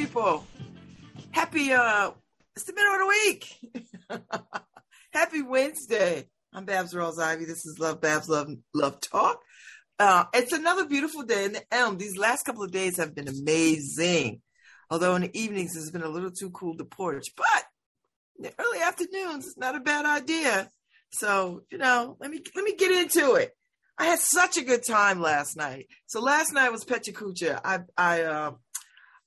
people. Happy, uh, it's the middle of the week. Happy Wednesday. I'm Babs Rawls Ivy. This is Love Babs Love Love Talk. Uh, it's another beautiful day in the Elm. These last couple of days have been amazing. Although in the evenings it's been a little too cool to porch, but the early afternoons it's not a bad idea. So, you know, let me let me get into it. I had such a good time last night. So last night was Pechakucha. I I uh,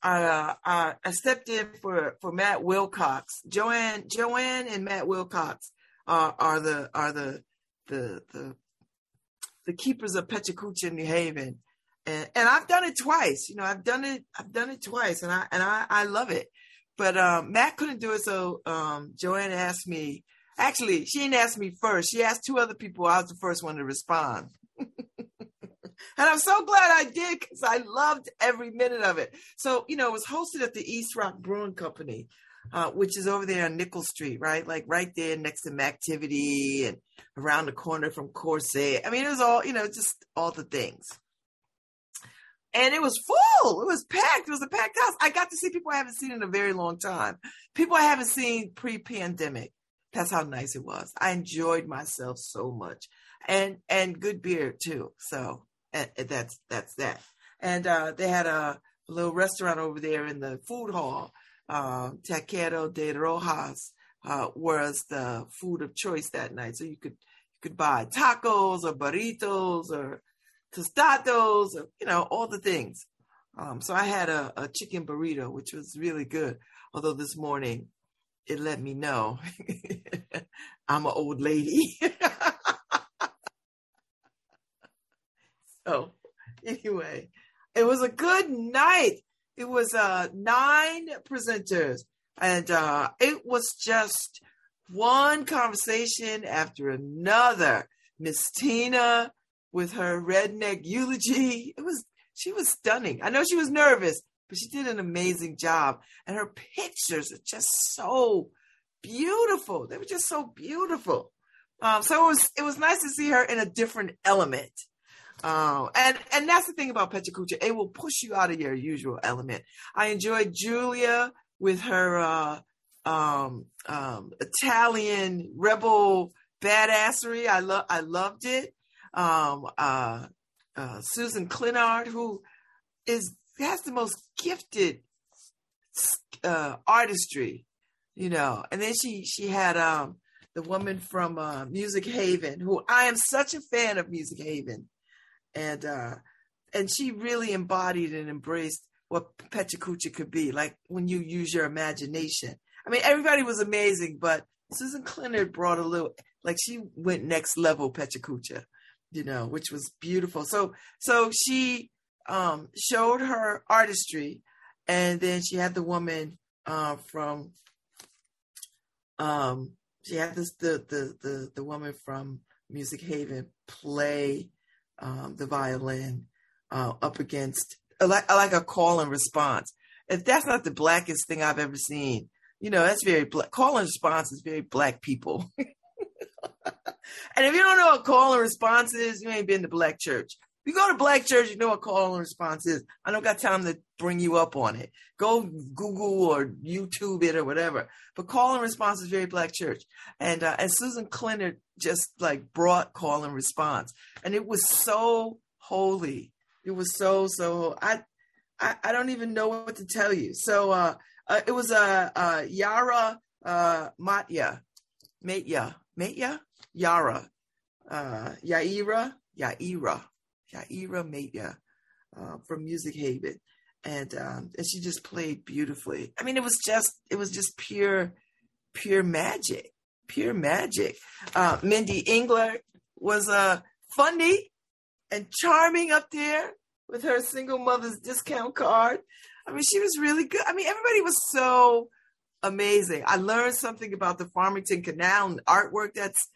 I, uh, I, stepped in for for Matt Wilcox. Joanne Joanne and Matt Wilcox are are the are the the the the keepers of Pechakucha New Haven. And and I've done it twice. You know, I've done it I've done it twice and I and I, I love it. But um, Matt couldn't do it, so um, Joanne asked me. Actually, she didn't ask me first. She asked two other people. I was the first one to respond. And I'm so glad I did because I loved every minute of it. So, you know, it was hosted at the East Rock Brewing Company, uh, which is over there on Nicoll Street, right? Like right there next to Mactivity and around the corner from Corsair. I mean, it was all, you know, just all the things. And it was full. It was packed. It was a packed house. I got to see people I haven't seen in a very long time. People I haven't seen pre-pandemic. That's how nice it was. I enjoyed myself so much. And and good beer too. So and that's that's that. And uh, they had a, little restaurant over there in the food hall. Uh, Taquero de Rojas uh, was the food of choice that night, so you could you could buy tacos or burritos or tostados or you know all the things. Um, so I had a, a chicken burrito, which was really good. Although this morning it let me know I'm an old lady. So anyway, it was a good night. It was uh nine presenters and uh it was just one conversation after another. Miss Tina with her redneck eulogy. It was she was stunning. I know she was nervous, but she did an amazing job. And her pictures are just so beautiful. They were just so beautiful. Um, so it was it was nice to see her in a different element. Um, and and that's the thing about Petra Pechakucha, it will push you out of your usual element. I enjoyed Julia with her uh, um, um, Italian rebel badassery. I love I loved it. Um, uh, uh, Susan Clinard, who is has the most gifted uh, artistry, you know. And then she she had um, the woman from uh, Music Haven, who I am such a fan of Music Haven and uh, and she really embodied and embraced what Pechakucha could be like when you use your imagination. I mean, everybody was amazing, but Susan Clinard brought a little like she went next level Pechakucha, you know, which was beautiful. So so she um, showed her artistry, and then she had the woman uh, from um, she had this the the the the woman from Music Haven play um, the violin uh, up against like, like a call and response. If that's not the blackest thing I've ever seen, you know, that's very black. Call and response is very black people. and if you don't know what call and response is, you ain't been to black church. You go to black church, you know what call and response is. I don't got time to bring you up on it. Go Google or YouTube it or whatever. But call and response is very black church. And uh, and Susan Clinard just like brought call and response, and it was so holy. It was so so. I I, I don't even know what to tell you. So uh, uh it was uh, uh, Yara uh, Matya, Matya, Matya, Yara, uh, Yaira, Yaira Yaira Maya uh, from Music Haven, and um, and she just played beautifully. I mean, it was just it was just pure pure magic, pure magic. Uh, Mindy Engler was uh, funny and charming up there with her single mother's discount card. I mean, she was really good. I mean, everybody was so amazing. I learned something about the Farmington Canal and artwork that's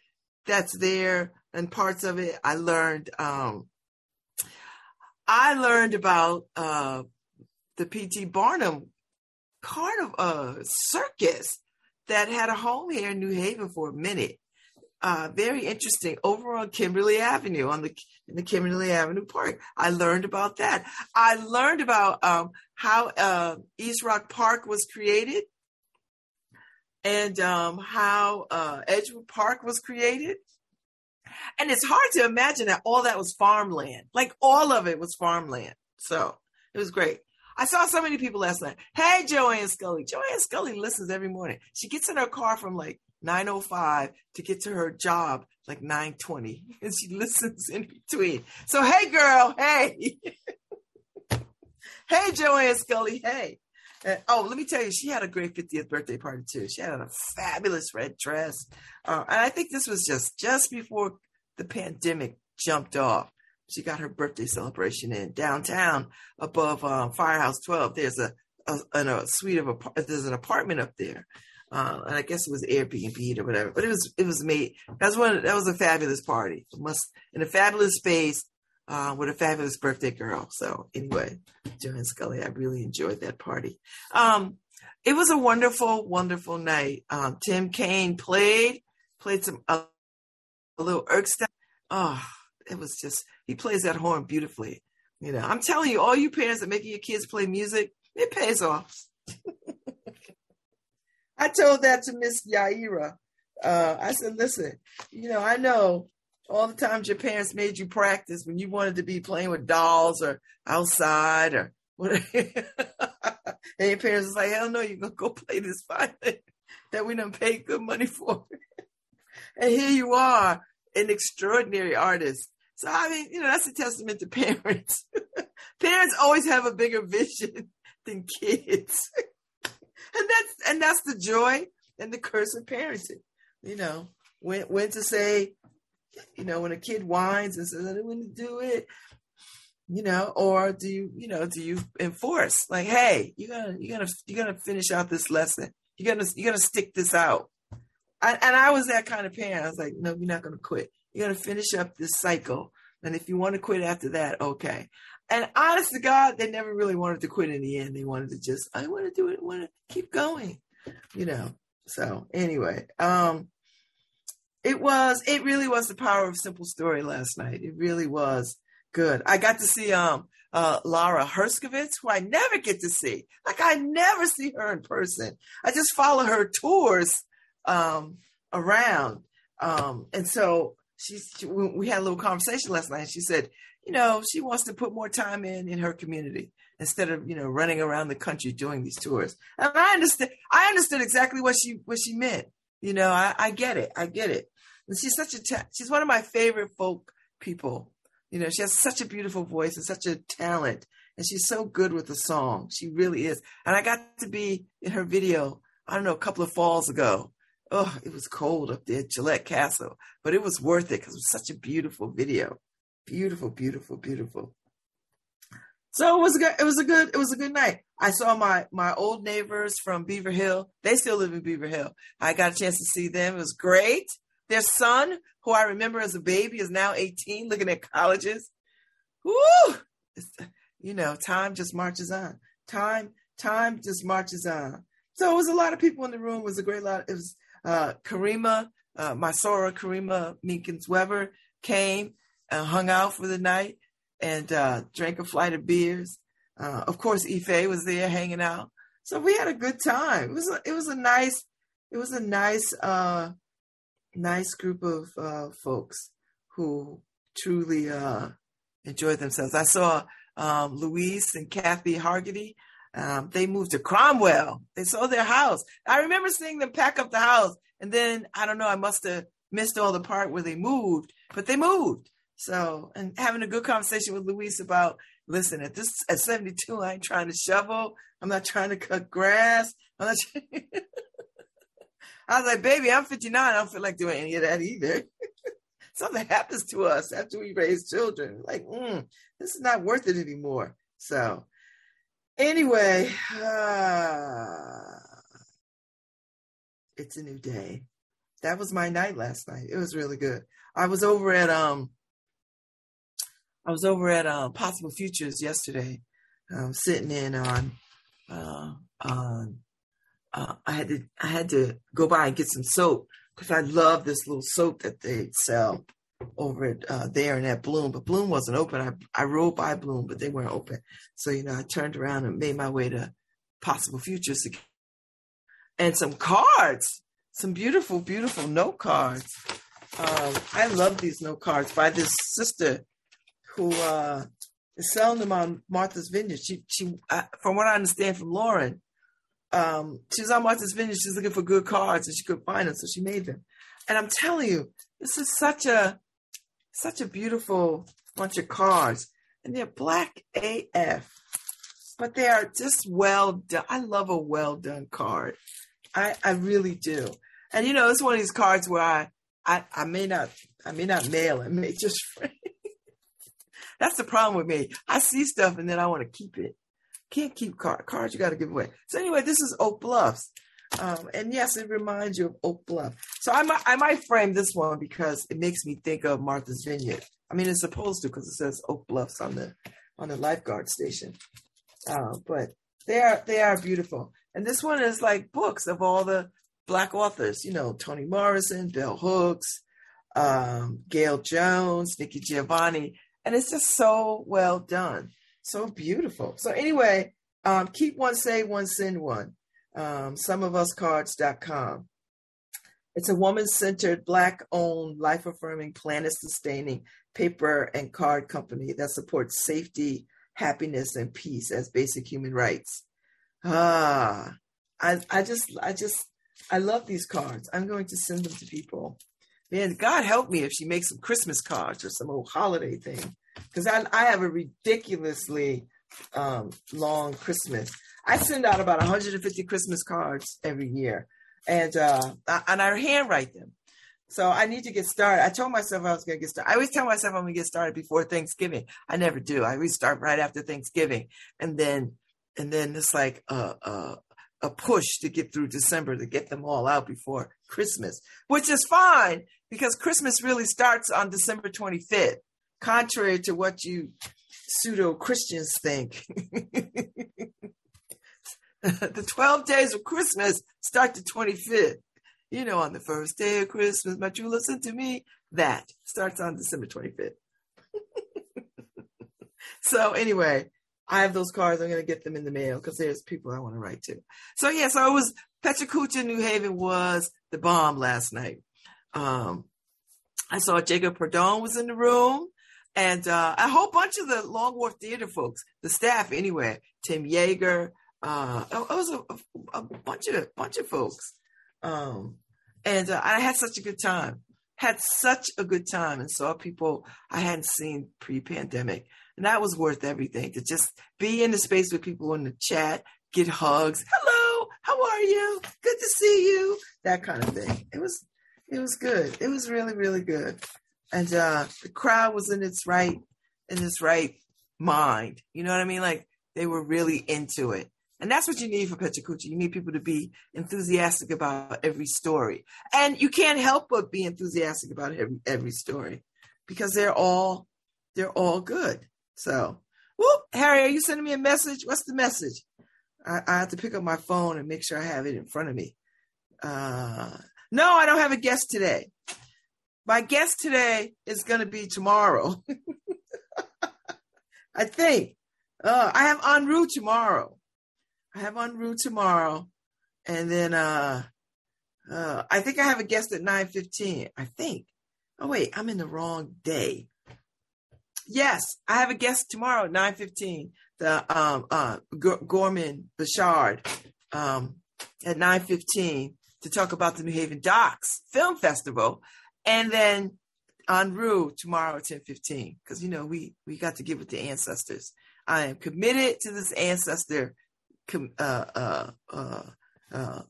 that's there and parts of it. I learned um, I learned about uh, the P.T. Barnum Carnival uh, circus that had a home here in New Haven for a minute. uh, very interesting over on Kimberly Avenue on the in the Kimberly Avenue Park. I learned about that. I learned about um, how uh, East Rock Park was created and um, how uh, Edgewood Park was created. And it's hard to imagine that all that was farmland. Like all of it was farmland. So it was great. I saw so many people last night. Hey, Joanne Scully. Joanne Scully listens every morning. She gets in her car from like 905 to get to her job like 920 and she listens in between. So hey girl, hey. hey Joanne Scully, hey. Oh, let me tell you, she had a great 50th birthday party too. She had a fabulous red dress. Uh, and I think this was just just before the pandemic jumped off. She got her birthday celebration in downtown above um, Firehouse 12. There's a, a, a suite of a, there's an apartment up there uh, and I guess it was Airbnb or whatever. But it was it was made. That was one. That was a fabulous party. It must in a fabulous space uh, with a fabulous birthday girl. So anyway, Joanne Scully, I really enjoyed that party. Um, it was a wonderful, wonderful night. Um, Tim Kaine played played some a, little Erskine. Oh, it was just he plays that horn beautifully. You know, I'm telling you, all you parents that making your kids play music, it pays off. I told that to Miss Yaira. Uh, I said, listen, you know, I know all the times your parents made you practice when you wanted to be playing with dolls or outside or whatever. and your parents was like, hell no, you're going to go play this violin that we done paid good money for. and here you are, an extraordinary artist. So, I mean, you know, that's a testament to parents. parents always have a bigger vision than kids and that's and that's the joy and the curse of parenting. You know, when when to say, you know, when a kid whines and says, "I don't want to do it," you know, or do you, you know, do you enforce like, "Hey, you gotta, you gotta, you gotta finish out this lesson. You gotta, you gotta stick this out." And I was that kind of parent. I was like, "No, you're not gonna quit. You're going to finish up this cycle." And if you want to quit after that, okay. And honest to God, they never really wanted to quit in the end. They wanted to just, I want to do it, I want to keep going, you know. So anyway, um, it was, it really was the power of simple story last night. It really was good. I got to see um uh Laura Herscovitch, who I never get to see. Like I never see her in person. I just follow her tours um around. Um and so she's she, we had a little conversation last night. She said, you know, she wants to put more time in in her community instead of you know running around the country doing these tours. And I understand. I understood exactly what she what she meant. You know, I, I get it. I get it. And she's such a ta- she's one of my favorite folk people. You know, she has such a beautiful voice and such a talent, and she's so good with the song. She really is. And I got to be in her video. I don't know, a couple of falls ago. Oh, it was cold up there at Gillette Castle, but it was worth it because it was such a beautiful video. Beautiful, beautiful, beautiful. So it was a good, it was a good, it was a good night. I saw my my old neighbors from Beaver Hill. They still live in Beaver Hill. I got a chance to see them. It was great. Their son, who I remember as a baby, is now 18, looking at colleges. Woo! It's, you know, time just marches on. Time, time just marches on. So it was a lot of people in the room. It was a great lot. It was uh, Karima, uh, my Soror Karima Minkins Weber came and hung out for the night and uh, drank a flight of beers. Uh, of course, Ife was there hanging out, so we had a good time. It was a, it was a nice it was a nice uh, nice group of uh, folks who truly uh, enjoyed themselves. I saw um, Luis and Kathy Hargity. Um, they moved to Cromwell. They sold their house. I remember seeing them pack up the house, and then I don't know. I must have missed all the part where they moved, but they moved. So, and having a good conversation with Luis about, listen, at this at 72, I ain't trying to shovel. I'm not trying to cut grass. I'm not I was like, baby, I'm 59. I don't feel like doing any of that either. Something happens to us after we raise children. Like, mm, this is not worth it anymore. So, anyway, uh, it's a new day. That was my night last night. It was really good. I was over at um I was over at uh, Possible Futures yesterday, um, sitting in on uh, on. Uh, I had to I had to go by and get some soap because I love this little soap that they sell over uh, there and at Bloom, but Bloom wasn't open. I I rode by Bloom, but they weren't open. So you know, I turned around and made my way to Possible Futures and some cards, some beautiful, beautiful note cards. Um, I love these note cards by this sister who uh, is selling them on Martha's Vineyard. She, she, from what I understand from Lauren, um, she was on Martha's Vineyard. She's looking for good cards and she couldn't find them, so she made them. And I'm telling you, this is such a, such a beautiful bunch of cards, and they're black AF, but they are just well done. I love a well done card. I, I really do. And you know, it's one of these cards where I, I, I may not, I may not mail it, may just That's the problem with me. I see stuff and then I want to keep it. Can't keep card, cards. You got to give away. So anyway, this is Oak Bluffs. Um, and yes, it reminds you of Oak Bluff. So I might, I might frame this one because it makes me think of Martha's Vineyard. I mean, it's supposed to because it says Oak Bluffs on the on the lifeguard station. Uh, but they are they are beautiful. And this one is like books of all the black authors. You know, Toni Morrison, Bell Hooks, um, Gayl Jones, Nikki Giovanni, and it's just so well done, so beautiful. So anyway, um, keep one, say one, send one. Um, someofuscards.com. It's a woman-centered, black-owned, life-affirming, planet-sustaining paper and card company that supports safety, happiness, and peace as basic human rights. Ah, I, I just, I just, I love these cards. I'm going to send them to people man, God help me if she makes some Christmas cards or some old holiday thing. Because I, I have a ridiculously um, long Christmas. I send out about 150 Christmas cards every year, and uh, and I handwrite them. So I need to get started. I told myself I was going to get started. I always tell myself I'm going to get started before Thanksgiving. I never do. I always start right after Thanksgiving, and then and then it's like a, a, a push to get through December to get them all out before Christmas, which is fine because Christmas really starts on December 25th, contrary to what you pseudo Christians think. the 12 days of Christmas start the 25th. You know, on the first day of Christmas, but you listen to me, that starts on December 25th. so, anyway, I have those cards. I'm going to get them in the mail because there's people I want to write to. So yeah, so it was PechaKucha, New Haven was the bomb last night. Um, I saw Jacob Padrón was in the room and uh, a whole bunch of the Long Wharf Theater folks, the staff anyway, Tim Yeager, uh, it was a, a, bunch of bunch of folks. Um, and uh, I had such a good time. Had such a good time and saw people I hadn't seen pre-pandemic. And that was worth everything to just be in the space with people in the chat, get hugs. Hello, how are you? Good to see you. That kind of thing. It was it was good. It was really, really good. And uh the crowd was in its right in its right mind. You know what I mean? Like they were really into it. And that's what you need for PechaKucha. You need people to be enthusiastic about every story. And you can't help but be enthusiastic about every every story because they're all they're all good. So, whoop, Harry, are you sending me a message? What's the message? I, I have to pick up my phone and make sure I have it in front of me. Uh, no, I don't have a guest today. My guest today is going to be tomorrow. I think. Uh, I have En route tomorrow. I have En route tomorrow. And then uh, uh, I think I have a guest at 9.15. I think. Oh, wait, I'm in the wrong day. Yes, I have a guest tomorrow at 9.15, the um, uh, Gorman Bechard um, at 9.15 to talk about the New Haven Docs Film Festival. And then En route tomorrow at 10.15 because, you know, we, we got to give it to ancestors. I am committed to this ancestor, uh, uh, uh, uh,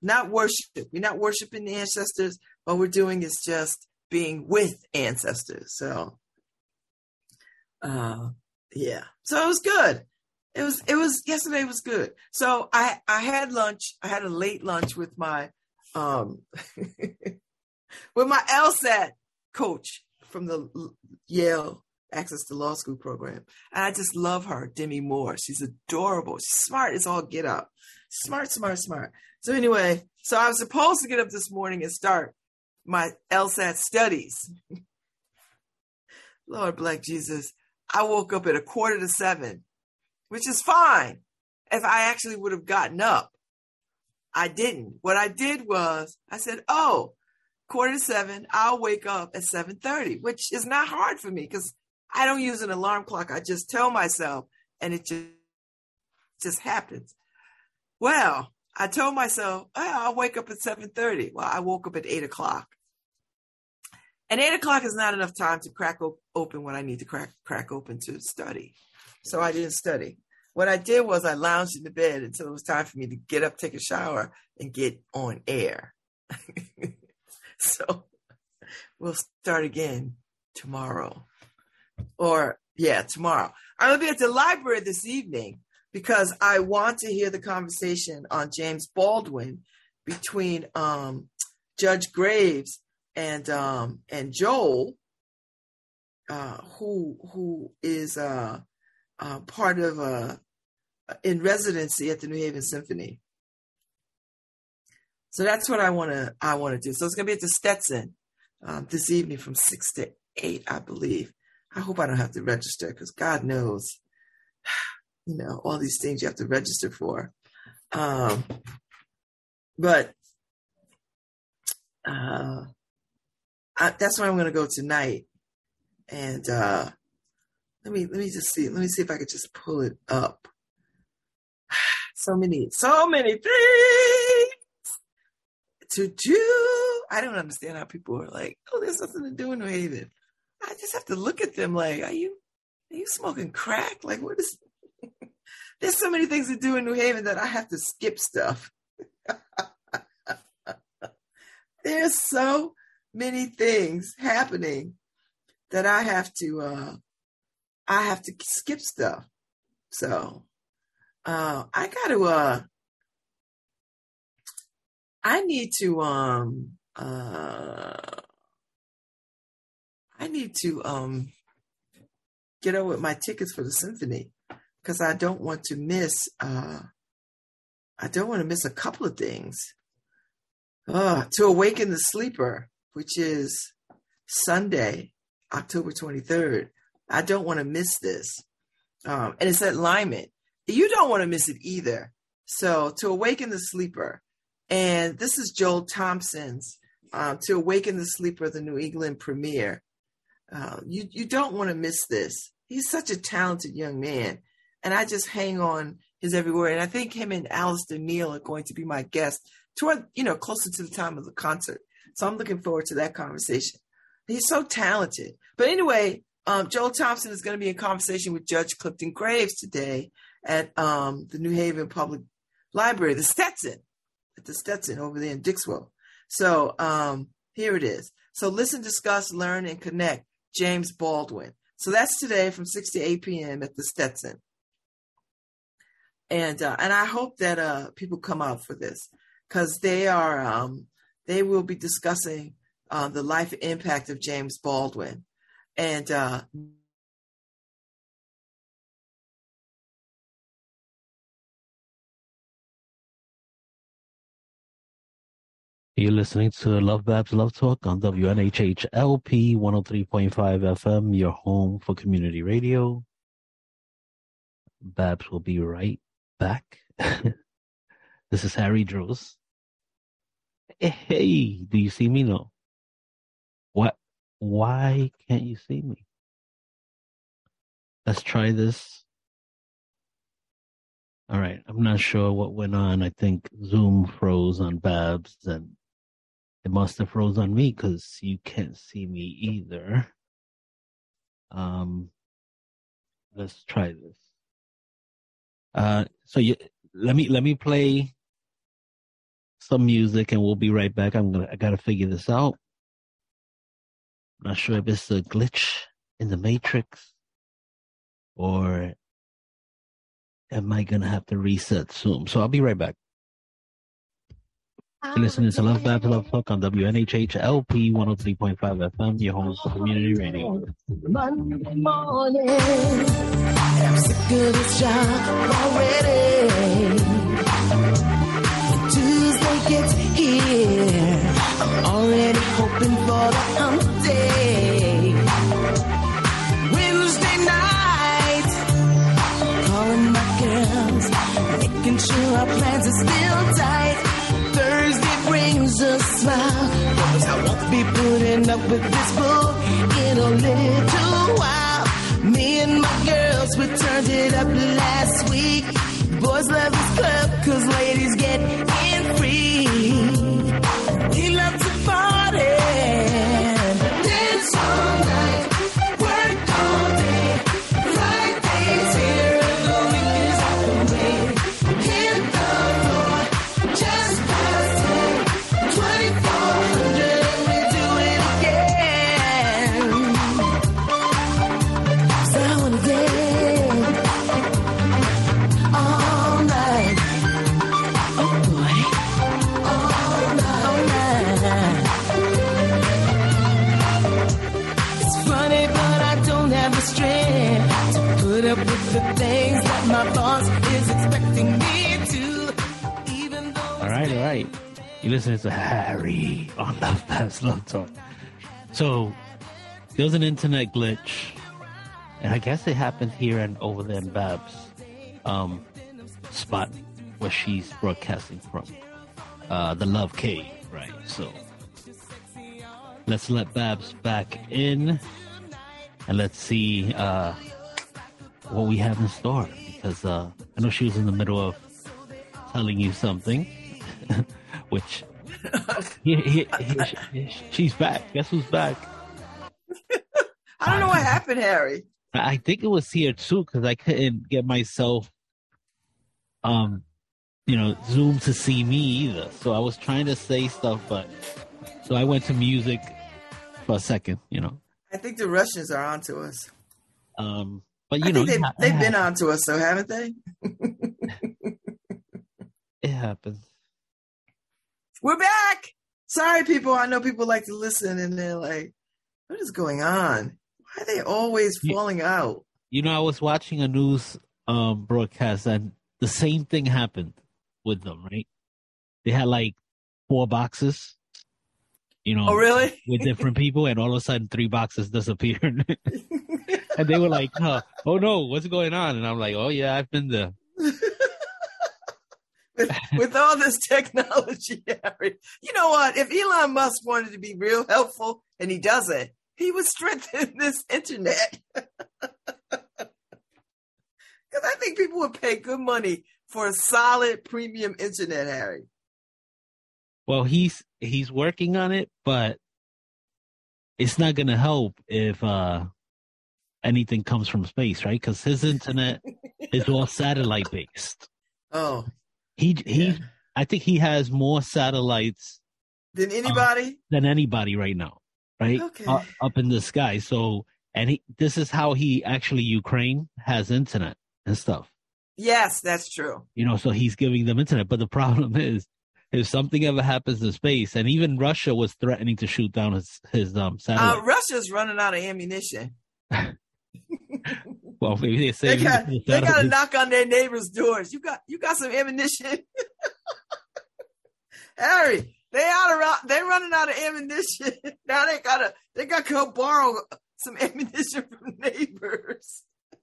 not worship. We're not worshiping the ancestors. What we're doing is just being with ancestors. So uh, yeah. So it was good. It was it was yesterday was good. So I I had lunch. I had a late lunch with my um with my LSAT coach from the Yale Access to Law School program. And I just love her, Demi Moore. She's adorable. She's smart as all get up. Smart, smart, smart. So anyway, so I was supposed to get up this morning and start my LSAT studies. Lord black Jesus. I woke up at a quarter to seven, which is fine if I actually would have gotten up. I didn't. What I did was I said, oh, quarter to seven, I'll wake up at 7:30, which is not hard for me because I don't use an alarm clock. I just tell myself and it just just happens. Well, I told myself, oh, I'll wake up at 7:30. Well, I woke up at eight o'clock. And eight o'clock is not enough time to crack op- open what I need to crack crack open to study. So I didn't study. What I did was I lounged in the bed until it was time for me to get up, take a shower, and get on air. so we'll start again tomorrow. Or, yeah, tomorrow. I'm going to be at the library this evening because I want to hear the conversation on James Baldwin between um, Judge Graves and um, and Joel, uh, who who is uh, uh, part of uh, in residency at the New Haven Symphony. So that's what I want to I want to do. So it's going to be at the Stetson um, this evening from six to eight, I believe. I hope I don't have to register because God knows, you know, all these things you have to register for. Um, but uh, I, that's where I'm going to go tonight. And uh, let me let me just see. Let me see if I could just pull it up. So many, so many things to do. I don't understand how people are like, oh, there's nothing to do in New Haven. I just have to look at them like, are you are you smoking crack? Like what is there's so many things to do in New Haven that I have to skip stuff. there's so many things happening that I have to uh I have to skip stuff. So uh I gotta uh I need to um uh I need to um get over with my tickets for the symphony because I don't want to miss uh I don't want to miss a couple of things. Uh, to awaken the sleeper which is Sunday, October 23rd. I don't want to miss this. Um, and it's at Lyman. You don't want to miss it either. So, To Awaken the Sleeper. And this is Joel Thompson's um, To Awaken the Sleeper, the New England premiere. Uh, you, you don't want to miss this. He's such a talented young man. And I just hang on his every word. And I think him and Alasdair Neale are going to be my guests toward, you know, closer to the time of the concert. So I'm looking forward to that conversation. He's so talented. But anyway, um, Joel Thompson is going to be in conversation with Judge Clifton Graves today at um, the New Haven Public Library, the Stetson, at the Stetson over there in Dixwell. So um, here it is. So listen, discuss, learn, and connect. James Baldwin. So that's today from 6 to 8 p.m. at the Stetson. And uh, and I hope that uh, people come out for this because they are um, they will be discussing uh, the life impact of James Baldwin. And You're listening to Love Babs Love Talk on WNHH LP 103.5 FM, your home for community radio. Babs will be right back. this is Harry Droz. Hey, do you see me? now? What? Why can't you see me? Let's try this. All right. I'm not sure what went on. I think Zoom froze on Babs and it must have froze on me because you can't see me either. Um, let's try this. Uh, so you, let me, let me play some music and we'll be right back. I'm gonna I gotta figure this out. I'm not sure if it's a glitch in the matrix or am I gonna have to reset Zoom? So I'll be right back. Ah, You're listening to Love Babs Love Talk on WNHH LP 103.5 FM, your home for community radio. Monday morning, I'm sick of this job already. Up with this bull in a little while. Me and my girls, we turned it up last week. Boys love this club, cause ladies listening to Harry on Love Babs Love Talk. So there was an internet glitch, and I guess it happened here and over there in Babs um, spot where she's broadcasting from. Uh, the Love Cave, right? So let's let Babs back in, and let's see uh, what we have in store. Because uh, I know she was in the middle of telling you something, which here, here, she- she's back. Guess who's back? I don't know what happened, Harry. I think it was here too because I couldn't get myself, um, you know, Zoom to see me either. So I was trying to say stuff, but so I went to music for a second, you know. I think the Russians are onto us. Um, but you I know, think they've, they've been onto us, so haven't they? It happens. We're back. Sorry, people. I know people like to listen and they're like, what is going on? Why are they always falling out? You know, I was watching a news um broadcast and the same thing happened with them, right? They had like four boxes, you know, Oh, really? with different people, and all of a sudden three boxes disappeared. and they were like, huh, "Oh no, what's going on?" And I'm like, "Oh yeah, I've been there." with, with all this technology, Harry. You know what? If Elon Musk wanted to be real helpful and he doesn't, he would strengthen this internet. Because I think people would pay good money for a solid premium internet, Harry. Well, he's he's working on it, but it's not gonna help if uh anything comes from space, right? Because his internet is all satellite based. Oh, He he, Yeah. I think he has more satellites than anybody? than anybody right now, right? Okay. Uh, up in the sky. So, and he, this is how he actually Ukraine has internet and stuff. yes, that's true. You know, so he's giving them internet. But the problem is, if something ever happens in space, and even Russia was threatening to shoot down his his um Uh, satellite. Russia's running out of ammunition. well, maybe they say They got they to knock on their neighbors' doors. You got you got some ammunition, Harry. They out of they running out of ammunition now. They gotta they got to go borrow some ammunition from neighbors.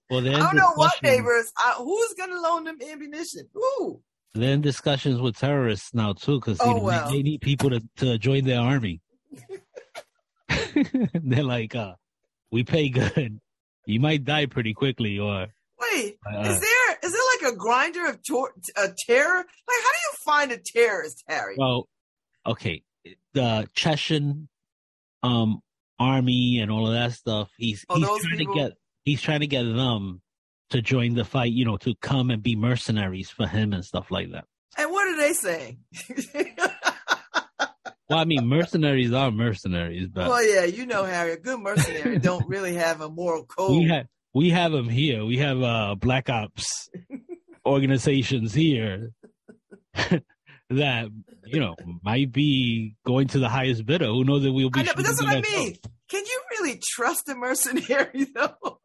Well, they're I don't know what neighbors. I, who's gonna loan them ammunition? Who? They're in discussions with terrorists now too, because Oh, know, they- they, need people to, to join their army. they're like, uh, we pay good. You might die pretty quickly, or Wait, uh, is there is there like a grinder of tor- a terror? Like, how do you find a terrorist, Harry? well, okay, the Chechen um army and all of that stuff. He's Oh, he's trying people? to get he's trying to get them to join the fight. You know, to come and be mercenaries for him and stuff like that. and what are they saying? Well, I mean, mercenaries are mercenaries, but well, yeah, you know, Harry, a good mercenary don't really have a moral code. we have we have them here. We have uh black ops organizations here that you know might be going to the highest bidder. Who knows that we'll be? I know, but that's what I mean. Can you really trust a mercenary though?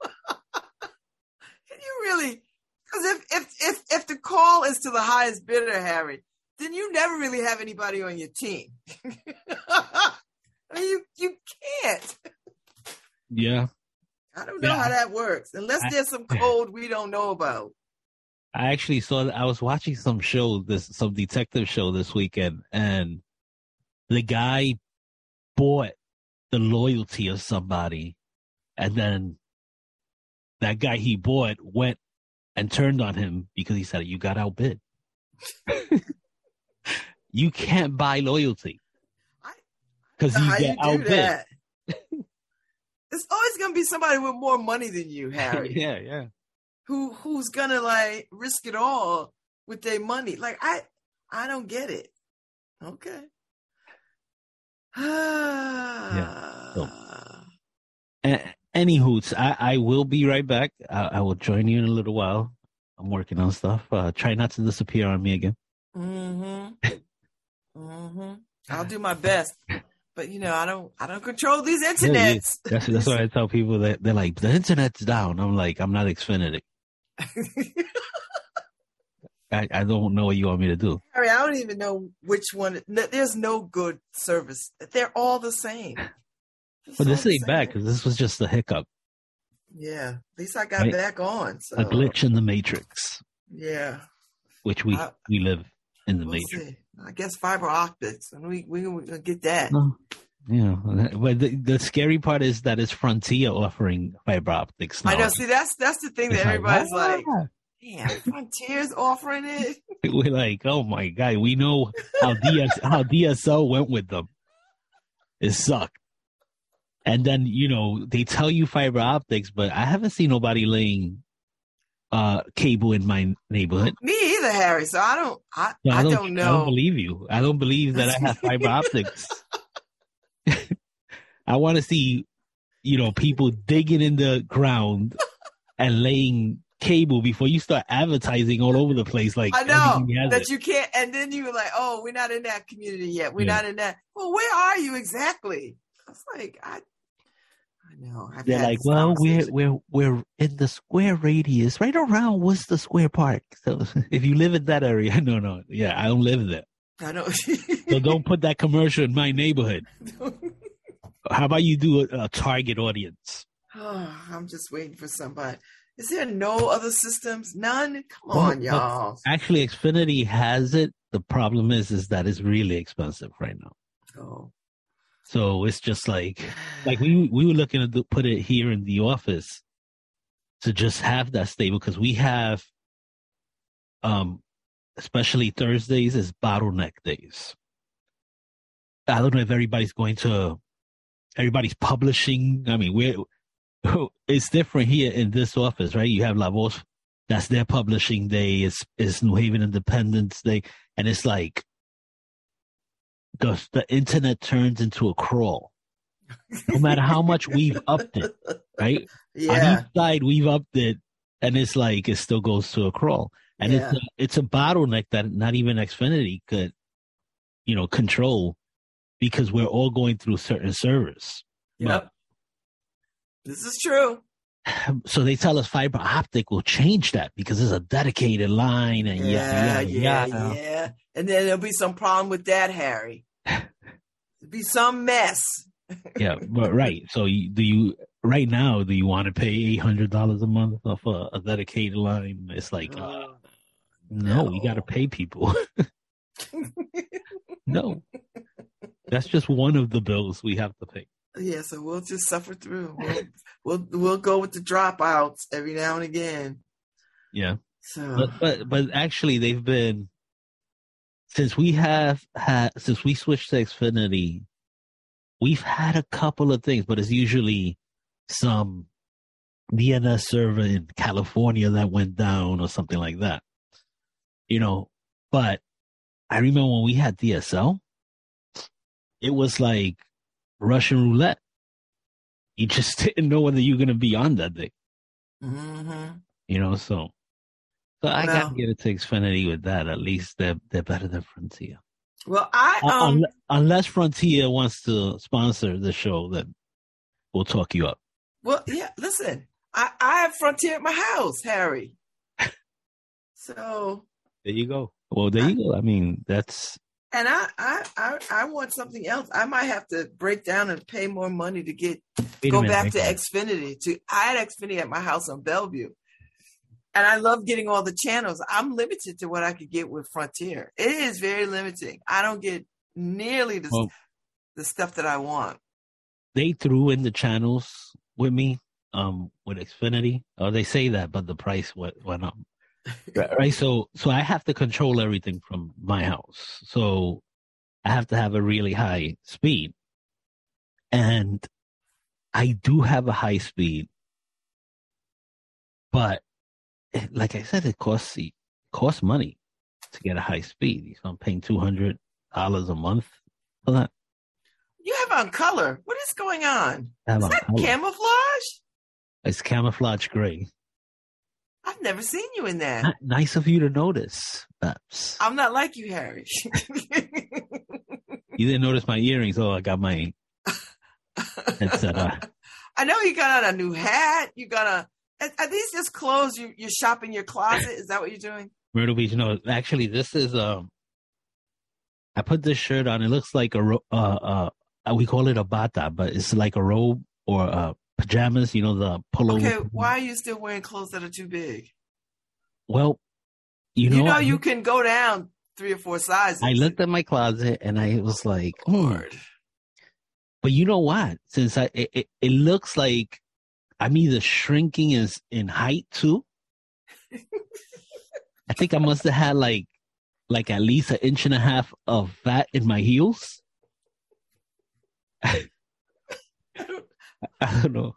Can you really? Because if if if if the call is to the highest bidder, Harry, then you never really have anybody on your team. I mean, you you can't. Yeah. I don't know Yeah. how that works unless I- there's some code we don't know about. I actually saw I was watching some show this some detective show this weekend and the guy bought the loyalty of somebody and then that guy he bought went and turned on him because he said you got outbid. you can't buy loyalty. Because you get outbid. There's always gonna be somebody with more money than you, Harry. yeah, yeah. who who's gonna like risk it all with their money. Like I I don't get it. Okay. So- A- any hoots, I, I will be right back. I, I will join you in a little while. I'm working on stuff. Uh, try not to disappear on me again. mm-hmm. Mm-hmm. I'll do my best. But you know, I don't I don't control these Yeah, internets. That's that's why I tell people that they're like the internet's down. I'm like I'm not Xfinity. I, I don't know what you want me to do. Harry, I don't even know which one. no- There's no good service. They're all the same. It's But this the ain't bad because this was just a hiccup, Yeah, at least I got Right. back on. So a glitch in the matrix, Yeah, which we I- we live in the we'll matrix. see. I guess fiber optics, and we we gonna get that. Yeah, but the, the scary part is that it's Frontier offering fiber optics now. I know. See, that's that's the thing that It's like, everybody's like, "Ah." "Damn, Frontier's offering it." We're like, oh my god, we know how DS how DSL went with them. It sucked. And then you know they tell you fiber optics, but I haven't seen nobody laying uh cable in my neighborhood. Me either, Harry. So I don't. I I, don't, know. I don't believe you. I don't believe that I have fiber optics. I want to see, you know, people digging in the ground and laying cable before you start advertising all over the place. Like I know that it. you can't, and then you were like, "Oh, we're not in that community yet. We're Yeah. not in that." Well, where are you exactly? I was like, I know. I've They're like, well, we're we're we're in the square radius, right around Worcester Square Park. So if you live in that area, no, no, yeah, I don't live there. I know. So don't put that commercial in my neighborhood. How about you do a, a target audience? Oh, I'm just waiting for somebody. Is there no other systems? None? Come Well, on, y'all. Actually, Xfinity has it. The problem is, is that it's really expensive right now. Oh. So it's just like, like we we were looking to put it here in the office to just have that stable because we have, um, especially Thursdays is bottleneck days. I don't know if everybody's going to, everybody's publishing. I mean, we're it's different here in this office, right? You have La Voz, that's their publishing day. It's it's New Haven Independent's Day, and it's like the the internet turns into a crawl. No matter how much we've upped it, right? yeah. On each side we've upped it, and it's like it still goes to a crawl, and Yeah. it's a, it's a bottleneck that not even Xfinity could, you know, control because we're all going through certain servers. Yep. This is true. So they tell us fiber optic will change that because it's a dedicated line and Yeah, yeah, yeah, yeah, yeah, And then there'll be some problem with that, Harry. Be some mess. yeah. But right. So you, do you right now? Do you want to pay eight hundred dollars a month for a, dedicated line? It's like uh, Oh, no, we no. got to pay people. no, that's just one of the bills we have to pay. Yeah, so we'll just suffer through. We'll, we'll we'll go with the dropouts every now and again. Yeah. So but but but actually they've been since we have had since we switched to Xfinity, we've had a couple of things, but it's usually some DNS server in California that went down or something like that. You know, but I remember when we had DSL, it was like Russian roulette. You just didn't know whether you're gonna be on that day mhm. you know. So, so I Well- gotta get it to Xfinity with that. At least they're they're better than Frontier. well, I um unless Frontier wants to sponsor the show, then we'll talk you up. well yeah. Listen, I I have Frontier at my house, Harry. So There you go. Well, there you go. I mean, that's And I, I, I, I want something else. I might have to break down and pay more money to get wait go minute, back to. Xfinity. To I had Xfinity at my house on Bellevue, and I love getting all the channels. I'm limited to what I could get with Frontier. It is very limiting. I don't get nearly the Well- the stuff that I want. they threw in the channels with me um with Xfinity. Oh, they say that, but the price went went up. Right, right, so so I have to control everything from my house. So I have to have a really high speed. And I do have a high speed. But like I said, it costs it costs money to get a high speed. So I'm paying two hundred dollars a month for that. You have on color. What is going on? I Is on that color. camouflage? It's camouflage gray. I've never seen you in that. N- Nice of you to notice, Babs. I'm not like you, Harry. You didn't notice my earrings. Oh, I got my. I know you got on a new hat. You got a. Are these just clothes you you're shopping your closet? Is that what you're doing? Myrtle Beach. No, actually, this is um. I put this shirt on. It looks like a uh uh. We call it a bata, but it's like a robe or uh pajamas. You know the pullover. Okay, why are you still wearing clothes that are too big? Well, you You know, know, I, you can go down three or four sizes. I looked at my closet and I was like, hmm. Lord. But you know what? Since I it, it, it looks like I'm either shrinking in in height too. I think I must have had like like at least an inch and a half of fat in my heels. I don't know.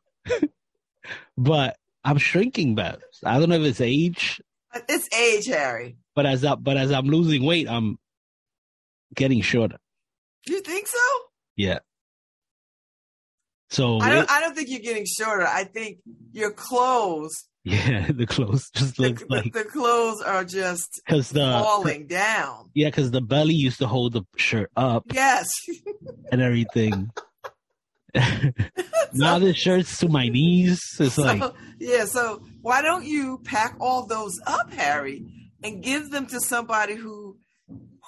but I'm shrinking, Babs. I don't know if it's age, It's age, Harry. but as I, but as I'm losing weight, I'm getting shorter. You think so? Yeah. So I don't. I don't think you're getting shorter. I think your clothes, yeah, the clothes just look like the clothes are just because the falling down. yeah, because the belly used to hold the shirt up Yes. and everything. now the shirt's to my knees. It's like yeah. So why don't you pack all those up, Harry, and give them to somebody who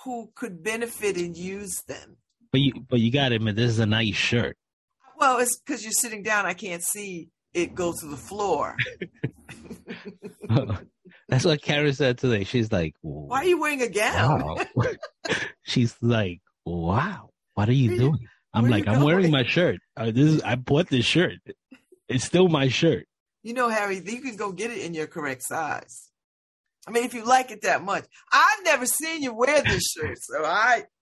who could benefit and use them? But you, but you got to admit, this is a nice shirt. Well, it's because you're sitting down. I can't see it go to the floor. That's what Karen said today. She's like, Why are you wearing a gown? wow. She's like, wow, what are you- doing? I'm like, I'm wearing my shirt. Uh, this is, I bought this shirt. It's still my shirt. You know, Harry, you can go get it in your correct size. I mean, if you like it that much. I've never seen you wear this shirt, so I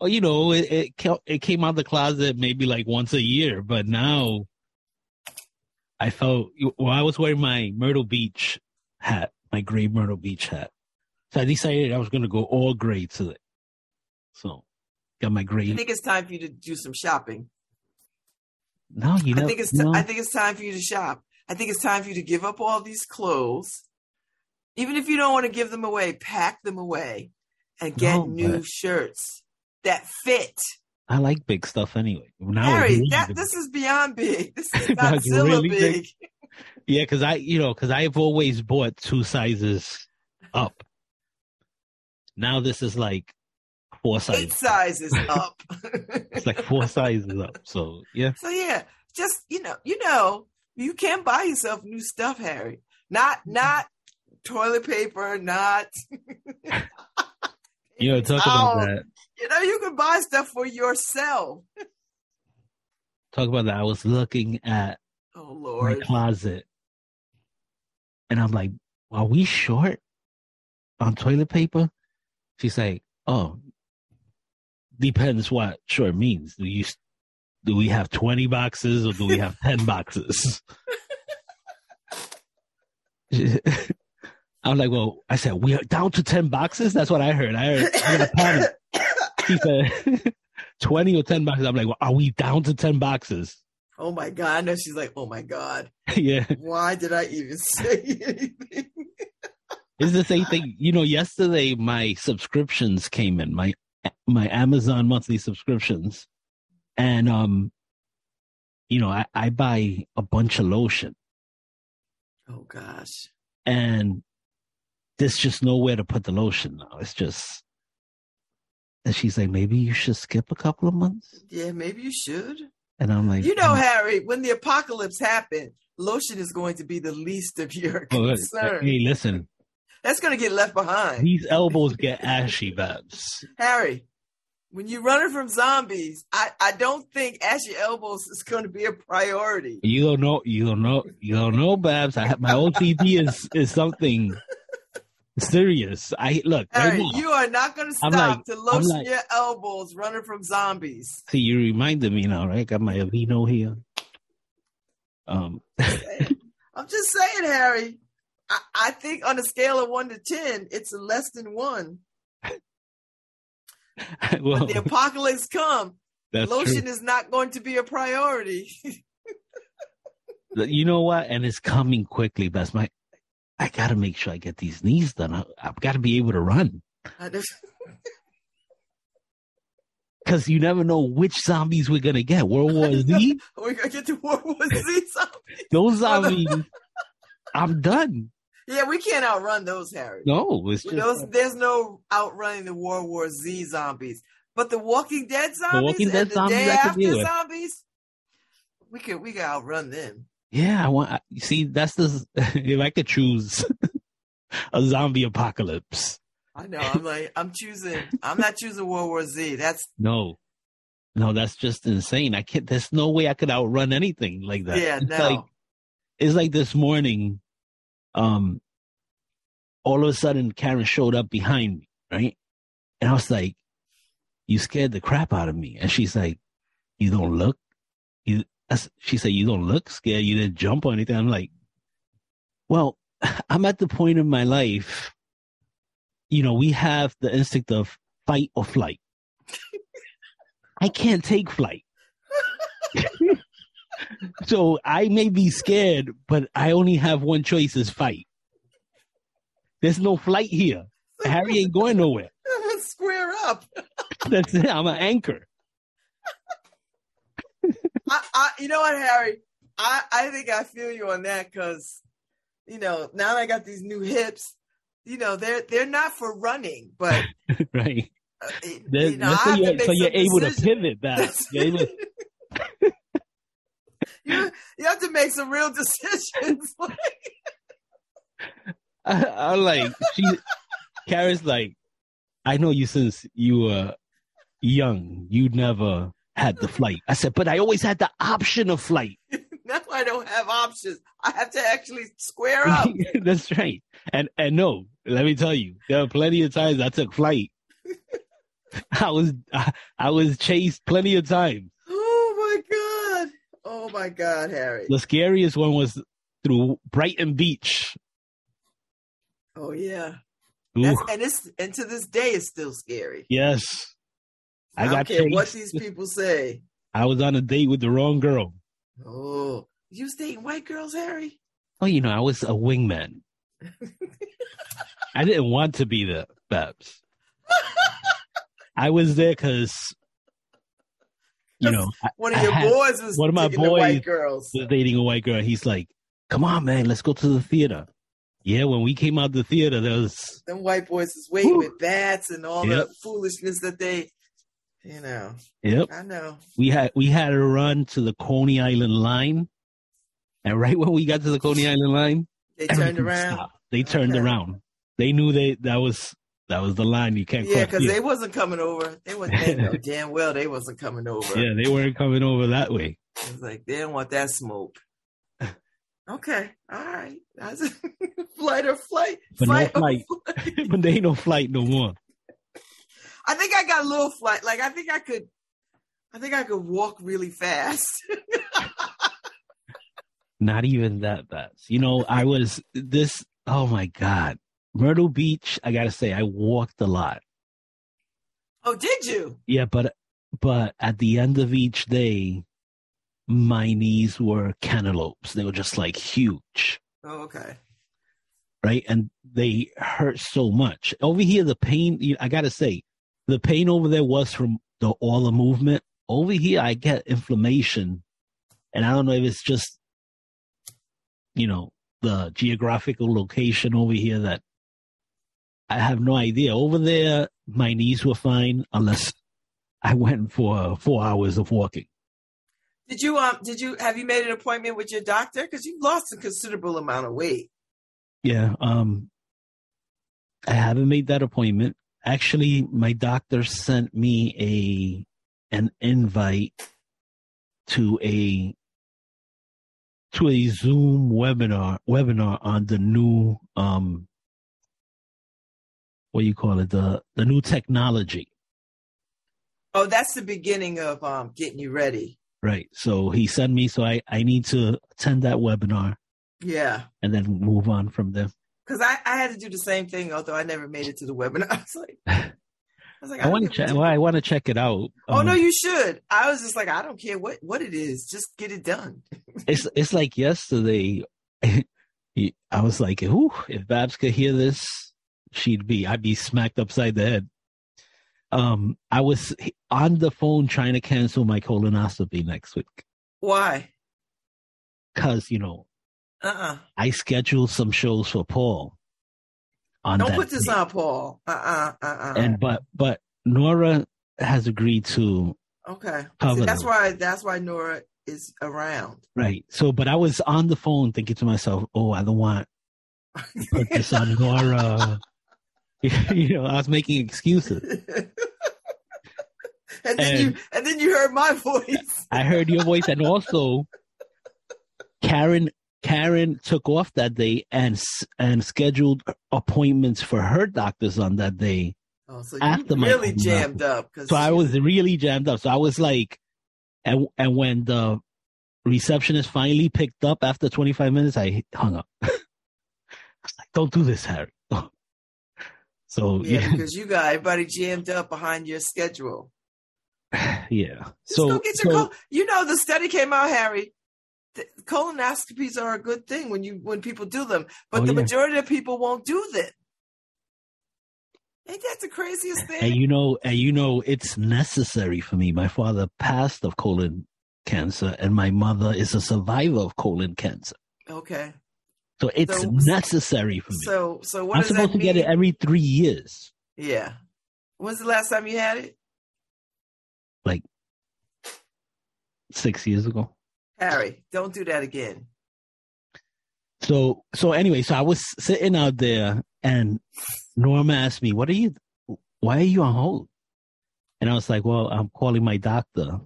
Oh, you know, it, it it came out the closet maybe like once a year, but now I felt well. I was wearing my Myrtle Beach hat, my gray Myrtle Beach hat. So I decided I was going to go all gray today. So got my grade. I think it's time for you to do some shopping. No, you know, I think it's no. I think it's time for you to shop. I think it's time for you to give up all these clothes. Even if you don't want to give them away, pack them away and get No, new shirts that fit. I like big stuff anyway. Now Harry, really that this is beyond big. This is Godzilla really big. big. yeah, because I, you know, because I've always bought two sizes up. Now this is like four Eight sizes. sizes up. It's like four sizes up. So yeah. So yeah, just you know, you know, you can buy yourself new stuff, Harry. Not mm-hmm. not toilet paper, not You know, talk about towel. that. You know, you can buy stuff for yourself. Talk about that. I was looking at Oh lord my closet and I'm like, are we short on toilet paper? She's like, oh, depends what short means. Do you, do we have 20 boxes or do we have 10 boxes? I'm like, well, I said, we are down to 10 boxes. That's what I heard. I heard, I'm gonna panic. She said 20 or 10 boxes. I'm like, well, are we down to 10 boxes? oh my God. I know she's like, oh my God. yeah. Why did I even say anything? It's the same thing. You know, yesterday my subscriptions came in, my my Amazon monthly subscriptions. And um, you know, I, I buy a bunch of lotion Oh gosh. and there's just nowhere to put the lotion now. It's just, and she's like, maybe you should skip a couple of months. Yeah, maybe you should. And I'm like, You know, "Mm." Harry, when the apocalypse happened, lotion is going to be the least of your Well, concern. hey, listen, That's going to get left behind. these elbows get ashy, Babs. Harry, when you're running from zombies, I, I don't think ashy elbows is going to be a priority. You don't know, you don't know, you don't know, Babs. I have my OCD is is something serious. I look right Harry, now. you are not going to stop like- to lotion like- your elbows running from zombies. See, you reminded me now, right? Got my Aveeno here. Um, I'm just saying, Harry. I, I think on a scale of one to ten, it's less than one. well, When the apocalypse come, lotion true. is not going to be a priority. You know what? And it's coming quickly. Best. my. I gotta make sure I get these knees done. I, I've got to be able to run because you never know which zombies we're gonna get. World War Z. We're gonna get to World War Z. zombies. Those zombies. I'm done. Yeah, we can't outrun those, Harry. No, it's just Those, there's no outrunning the World War Z zombies. But the Walking Dead zombies the Walking Dead zombies day after zombies, we could we could outrun them. yeah. I want. I- You see, that's the. If I could choose a zombie apocalypse, I know. I'm like I'm choosing. I'm not choosing World War Z. That's no, no, that's just insane. I can't. There's no way I could outrun anything like that. yeah. It's No. like it's like this morning, um, all of a sudden Karen showed up behind me, right? And I was like, you scared the crap out of me. And she's like, you don't look, you, she said, you don't look scared. You didn't jump or anything. I'm like, well, I'm at the point in my life, you know, we have the instinct of fight or flight. I can't take flight. so I may be scared, but I only have one choice is fight. There's no flight here. Harry ain't going nowhere. Square up. That's it. I'm an anchor. I, I, you know what, Harry? I, I think I feel you on that because, you know, now that I got these new hips, you know, they're they're not for running, but right. uh, you know, so you're, so you're able to pivot back. You're able- you, you have to make some real decisions. like, I, I like she. Kara's like, I know you since you were young. You never had the flight. I said, but I always had the option of flight. now I don't have options. I have to actually square up. That's right. And and no, let me tell you, there are plenty of times I took flight. I was I, I was chased plenty of times. Oh my god! Harry! The scariest one was through Brighton Beach. Oh yeah, That's, and it's and to this day it's still scary. yes. I, I don't got care what these people say. I was on a date with the wrong girl. Oh, you was dating white girls, Harry? Oh, you know, I was a wingman. I didn't want to be the Babs. I was there because, you know, One of your boys was one of my the white boys girls. was dating a white girl. He's like, "Come on, man, let's go to the theater." Yeah, when we came out the theater, there was Them white boys is waiting with bats and all Yep. the foolishness that they, you know. yep. I know. We had we had to run to the Coney Island line, and right when we got to the Coney Island line, They turned around. stopped. They turned Okay. around. They knew they that was that was the line you can't Yeah, because they wasn't coming over. They wasn't damn well they wasn't coming over. yeah, they weren't coming over that way. It's like they didn't want that smoke. Okay, all right. That's a flight or flight. But no or flight. flight. but there ain't no flight no more. I think I got a little flight. Like I think I could. I think I could walk really fast. Not even that fast. You know, I was this. Oh my god, Myrtle Beach. I gotta say, I walked a lot. oh, did you? Yeah, but but at the end of each day, my knees were cantaloupes. They were just like huge, Oh, okay. right? And they hurt so much. Over here, the pain. I gotta say, the pain over there was from the all the movement. Over here, I get inflammation, and I don't know if it's just, you know, the geographical location over here that I have no idea. Over there, my knees were fine unless I went for four hours of walking. Did you um did you have you made an appointment with your doctor? Because you've lost a considerable amount of weight. Yeah. Um, I haven't made that appointment. Actually, my doctor sent me a an invite to a to a Zoom webinar webinar on the new um what do you call it the the new technology. Oh, that's the beginning of um getting you ready. Right. So he sent me so I I need to attend that webinar Yeah. and then move on from there. Because I, I had to do the same thing, although I never made it to the webinar. I was like, I was like, I want to check. Well, I want to check it out. Oh Um, no, you should. I was just like, I don't care what what it is, just get it done. it's it's like yesterday. I was like, "Ooh, if Babs could hear this, she'd be I'd be smacked upside the head." Um, I was on the phone trying to cancel my colonoscopy next week Why? because you know Uh uh I scheduled some shows for Paul. On Don't put this day. on Paul. Uh uh uh uh. And but but Nora has agreed to okay. See, that's them. why that's why Nora is around. right. So, but I was on the phone thinking to myself, "Oh, I don't want to put this on Nora." you know, I was making excuses. and then And- you and then you heard my voice. I heard your voice, and also Karen. Karen took off that day and and scheduled appointments for her doctors on that day. Oh, so After you my really jammed up. So I was really jammed up. So I was like, and and when the receptionist finally picked up after 25 minutes, I hung up. I was like, "Don't do this, Harry." So yeah, yeah, because you got everybody jammed up behind your schedule. yeah. Just So, go get your so col- you know the study came out, Harry. Colonoscopies are a good thing when you when people do them, but Oh, the yeah. majority of people won't do them. Ain't that the craziest thing? and you know, and you know, it's necessary for me. My father passed of colon cancer, and my mother is a survivor of colon cancer. okay, So it's So- necessary for me. so so what I'm supposed to get it every three years. yeah. When's the last time you had it, Like Six years ago. Harry? Don't do that again. So so anyway, so I was sitting out there and Norma asked me, What are you why are you on hold? And I was like, Well, I'm calling my doctor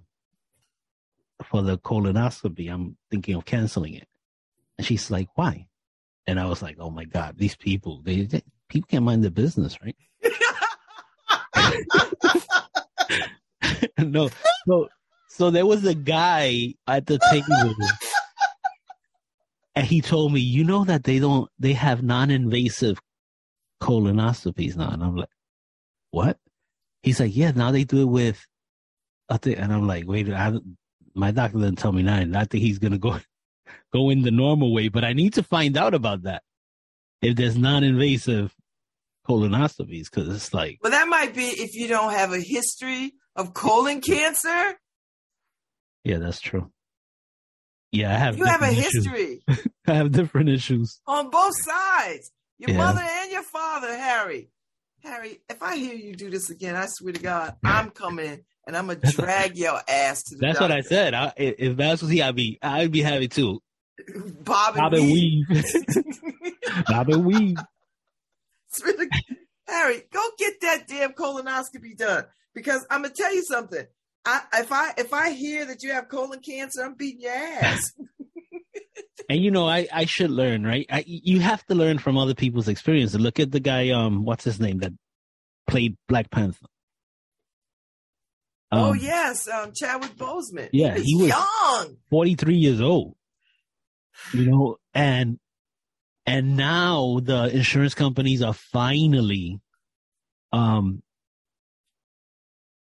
for the colonoscopy. I'm thinking of canceling it. And she's like, Why? And I was like, Oh my God, these people, they, they people can't mind their business, right? no. So so there was a guy at the table and he told me, you know that they don't they have non-invasive colonoscopies now. And I'm like, What? He's like, Yeah, now they do it with I think and I'm like, wait, I, my doctor didn't tell me nothing. I think he's gonna go go in the normal way, but I need to find out about that. If there's non-invasive colonoscopies, because it's like well, that might be if you don't have a history of colon cancer. Yeah, that's true. Yeah, I have. You have a issues. history I have different issues. on both sides. Your Yeah. mother and your father, Harry. Harry, if I hear you do this again, I swear to God, I'm coming and I'm gonna drag your ass to the That's what I said. I, if that's what he, I'd be, I'd be happy too. Bob and Bob and weave. Bob and weave. To- Harry, go get that damn colonoscopy done. Because I'm gonna tell you something. I, if I if I hear that you have colon cancer, I'm beating your ass. And you know, I, I should learn, right? I, you have to learn from other people's experience. Look at the guy, um, what's his name that played Black Panther. oh Um, yes, um, Chadwick Boseman. Yeah, he was, he was- young. 43 years old you know and and now the insurance companies are finally um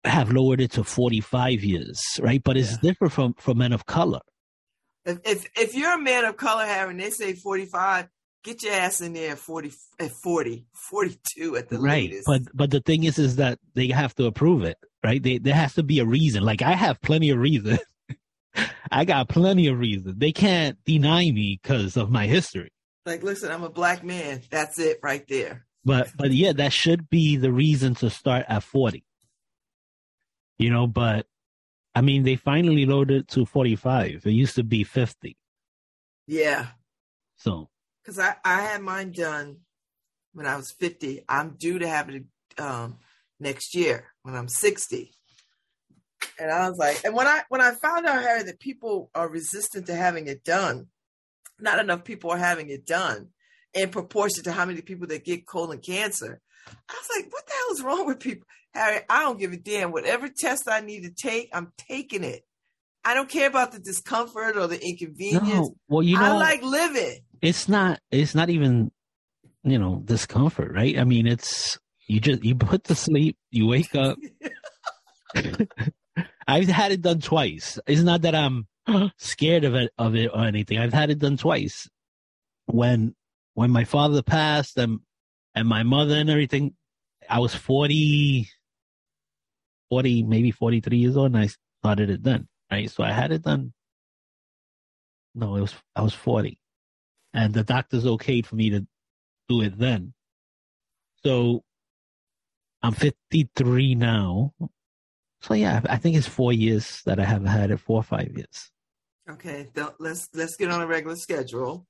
have lowered it to 45 years right but it's Yeah. different from from men of color If, if if you're a man of color, Harry, they say 45, get your ass in there at 40, at 40, 42 at the right latest. but but the thing is is that they have to approve it right they, there has to be a reason like i have plenty of reason i got plenty of reason they can't deny me because of my history like, listen, I'm a black man. That's it right there. But but yeah, that should be the reason to start at 40. You know, but I mean, they finally lowered it to 45. It used to be 50. Yeah. So, Because I, I had mine done when I was 50. I'm due to have it um, next year when I'm 60. And I was like, and when I when I found out, Harry, that people are resistant to having it done, not enough people are having it done in proportion to how many people that get colon cancer. I was like, what the hell is wrong with people? Harry, I don't give a damn. Whatever test I need to take, I'm taking it. I don't care about the discomfort or the inconvenience. no, well, you know, I like living. it's not, it's not even, you know, discomfort, right? I mean, it's, you just, you put to sleep, you wake up. I've had it done twice. It's not that I'm scared of it, of it or anything. I've had it done twice. When, when my father passed and, and my mother and everything, I was 40, 40, maybe 43 years old and I started it then, right? So I had it done. No, it was, I was 40 and the doctors okayed for me to do it then. So I'm 53 now. So yeah, I think it's four years that I haven't had it, four or five years. Okay, let's let's get on a regular schedule.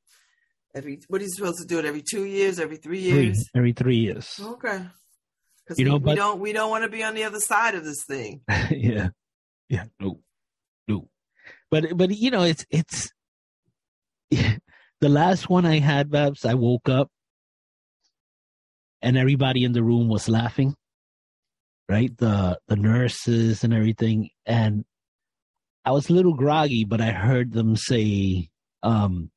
Every what are you supposed to do it every two years, every three Three, years? every three years. Okay. Because You we, know, we but- don't we don't want to be on the other side of this thing. yeah, yeah, no, no. But but you know, it's it's the last one I had, Babs. I woke up and everybody in the room was laughing, right? The the nurses and everything, and I was a little groggy, but I heard them say, um,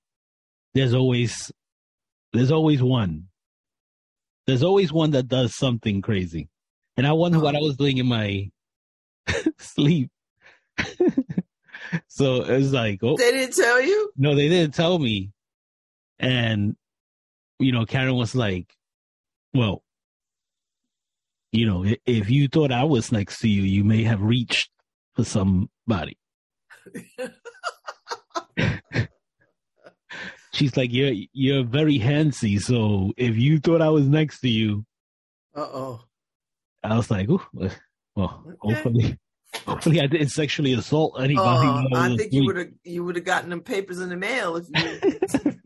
"There's always, there's always one. There's always one that does something crazy." And I wonder what I um, was doing in my sleep. so it was like, oh They didn't tell you? no, they didn't tell me. And you know, Karen was like, "Well, you know, if you thought I was next to you, you may have reached for somebody." She's like, "You're you're very handsy, so if you thought I was next to you, Uh oh. I was like, Ooh, well, Okay. hopefully, hopefully I didn't sexually assault anybody." Oh, while I think you would have you would have gotten them papers in the mail if you.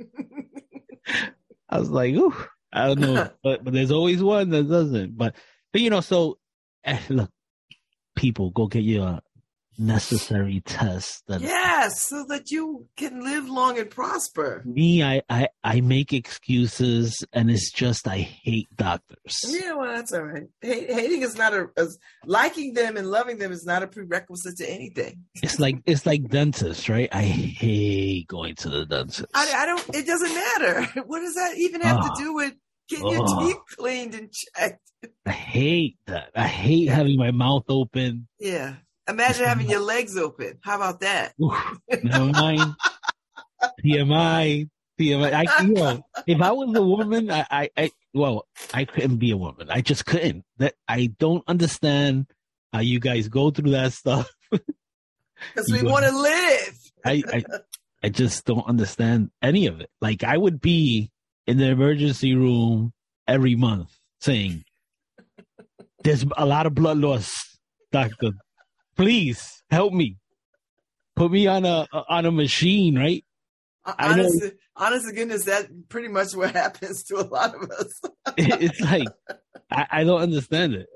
I was like, Ooh, I don't know, but but there's always one that doesn't. But but you know, so eh, look, people go get your necessary tests. That yes, so that you can live long and prosper. me, I I I make excuses, and it's just I hate doctors. Yeah, well, that's all right. Hate, hating is not a as, liking them and loving them is not a prerequisite to anything. It's like it's like dentists, right? I hate going to the dentist. I, I don't. It doesn't matter. What does that even have Ah. to do with getting your Ah. teeth cleaned and checked? I hate that. I hate having my mouth open. Yeah. Imagine having your legs open. How about that? Never mind. TMI, TMI. I, you know, if I was a woman, I, I, I, well, I couldn't be a woman. I just couldn't. That I don't understand how you guys go through that stuff. Because we want to live. I, I, I just don't understand any of it. Like I would be in the emergency room every month saying, "There's a lot of blood loss, doctor. Please help me. Put me on a on a machine, right?" Honestly, know- Honest, to goodness, that pretty much what happens to a lot of us. it's like I, I don't understand it.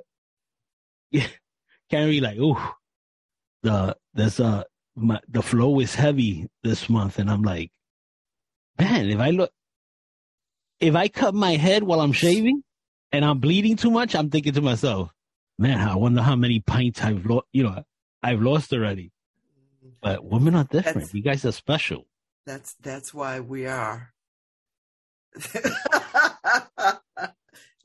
Yeah, can't be like, oh, the there's a uh, my, the flow is heavy this month, and I'm like, man, if I look, if I cut my head while I'm shaving and I'm bleeding too much, I'm thinking to myself, man, I wonder how many pints I've lost. You know, I've lost already. But women are different. That's- you guys are special. That's that's why we are.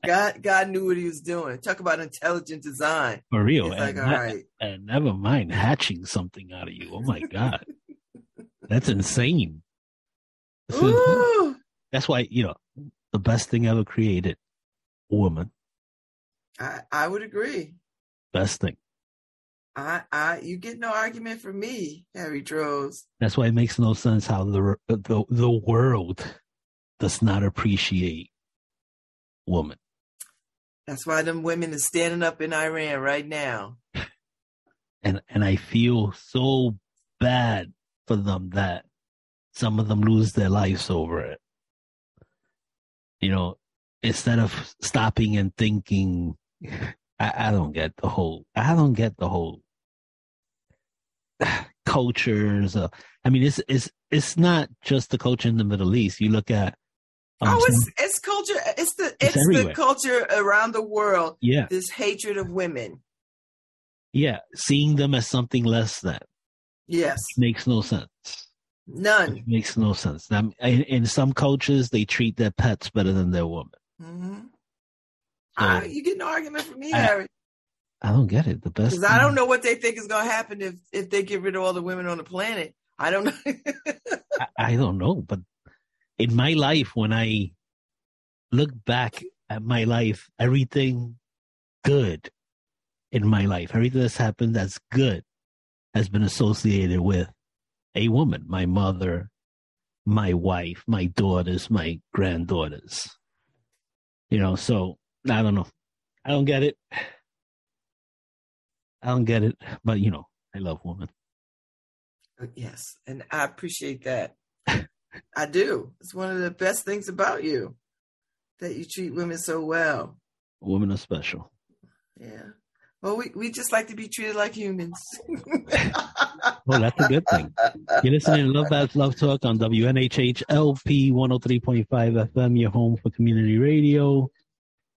God God knew what he was doing. Talk about intelligent design. For real. He's and, not- right. and never mind hatching something out of you. Oh my God. That's insane. That's why, you know, the best thing ever created, woman. I, I would agree. Best thing. I, I, you get no argument from me, Harry Droz. That's why it makes no sense how the the the world does not appreciate woman. That's why them women are standing up in Iran right now. And and I feel so bad for them that some of them lose their lives over it. You know, instead of stopping and thinking, I, I don't get the whole, I don't get the whole cultures. Uh, I mean, it's, it's, it's not just the culture in the Middle East. You look at, um, oh, it's it's culture. It's the It's it's, the culture around the world. yeah, This hatred of women. yeah, seeing them as something less than Yes, makes no sense. none. It makes no sense. In, in some cultures, they treat their pets better than their woman. hmm So, Ah, you get an argument from me, I- Harry, I don't get it. The best. because I don't know what they think is going to happen if if they get rid of all the women on the planet. I don't know. I, I don't know, but in my life, when I look back at my life, everything good in my life, everything that's happened that's good has been associated with a woman, my mother, my wife, my daughters, my granddaughters. You know, so I don't know. I don't get it. I don't get it, but you know, I love women. Uh, yes, and I appreciate that. I do. It's one of the best things about you that you treat women so well. Women are special. Yeah. Well, we, we just like to be treated like humans. Well, that's a good thing. You're listening to Love Babs Love Talk on WNHH LP 103.5 FM, your home for community radio.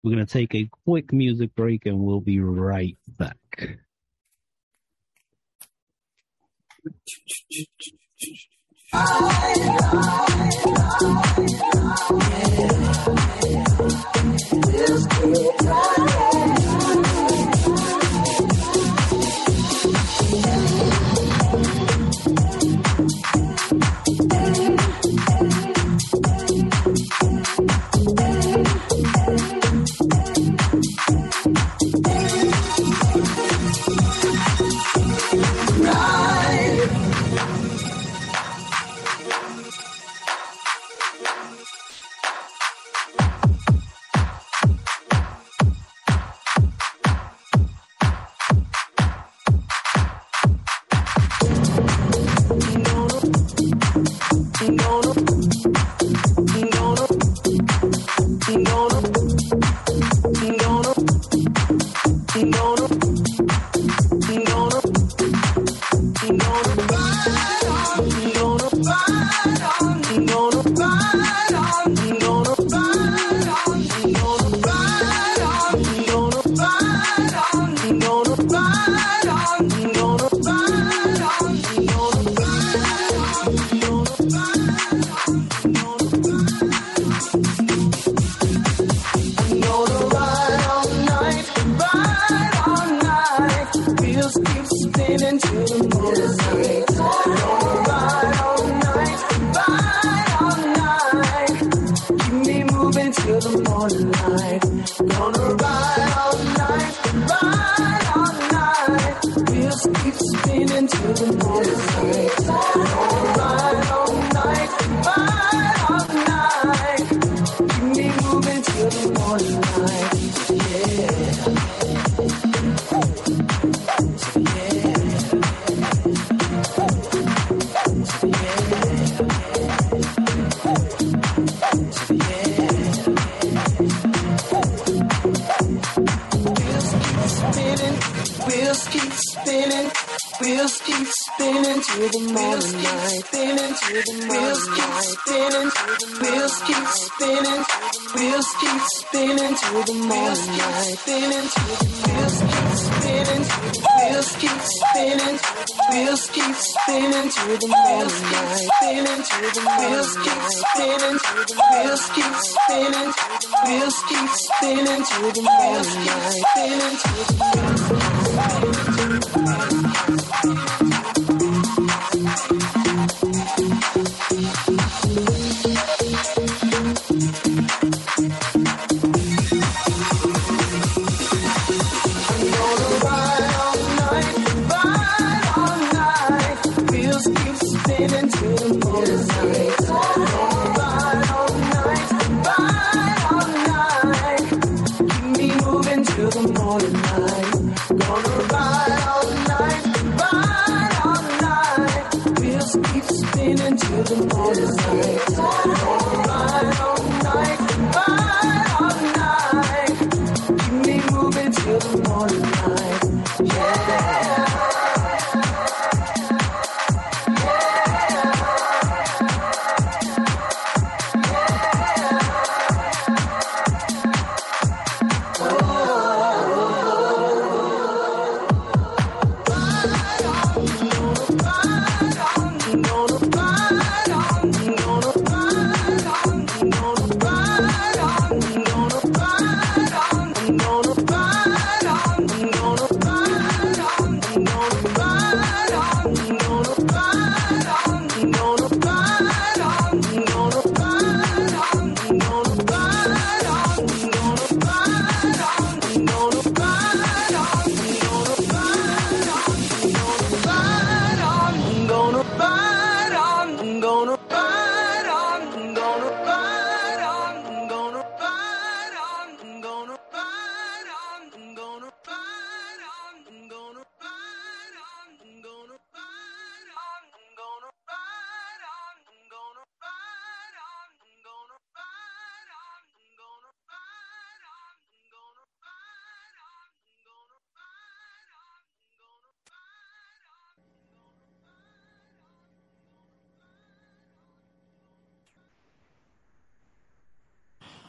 We're going to take a quick music break and we'll be right back. Wheels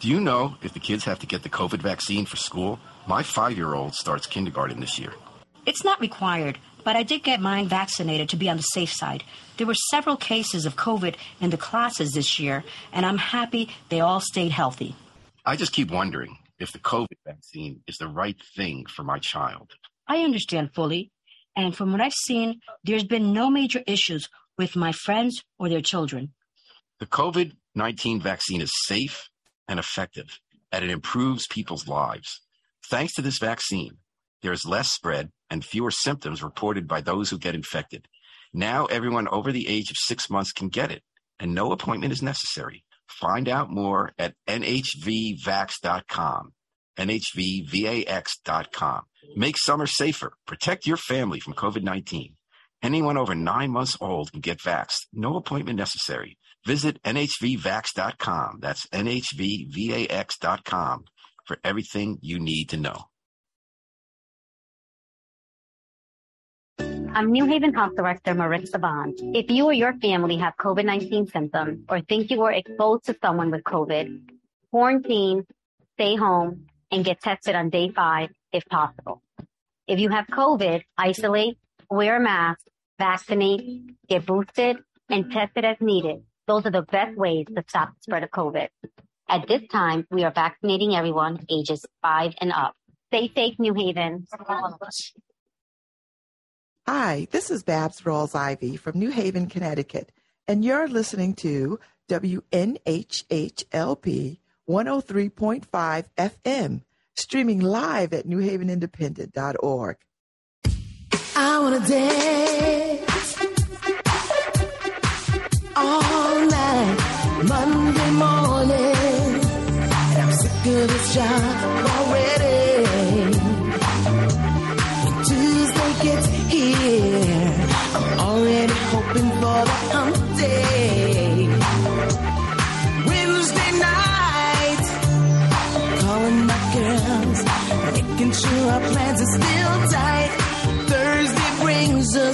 Do you know if the kids have to get the COVID vaccine for school? My five year old starts kindergarten this year. It's not required, but I did get mine vaccinated to be on the safe side. There were several cases of COVID in the classes this year, and I'm happy they all stayed healthy. I just keep wondering if the COVID vaccine is the right thing for my child. I understand fully, and from what I've seen, there's been no major issues with my friends or their children. The COVID 19 vaccine is safe and effective, and it improves people's lives. Thanks to this vaccine, there is less spread and fewer symptoms reported by those who get infected. Now, everyone over the age of six months can get it, and no appointment is necessary. Find out more at nhvvax.com. nhvvax.com. Make summer safer. Protect your family from COVID 19. Anyone over nine months old can get vaxxed. No appointment necessary. Visit nhvvax.com. That's nhvvax.com for everything you need to know. I'm New Haven Health Director Maritza Bond. If you or your family have COVID 19 symptoms or think you were exposed to someone with COVID, quarantine, stay home, and get tested on day five if possible. If you have COVID, isolate, wear a mask, vaccinate, get boosted, and test it as needed. Those are the best ways to stop the spread of COVID. At this time, we are vaccinating everyone ages five and up. Stay safe, New Haven. Hi, this is Babs Rawls Ivy from New Haven, Connecticut, and you're listening to WNHHLP 103.5 FM, streaming live at newhavenindependent.org. I wanna dance all night, Monday morning, and I'm sick of this job already. When Tuesday gets here, I'm already hoping for the hump day. Wednesday night, calling my girls, making sure our plans are still tight. Thursday brings a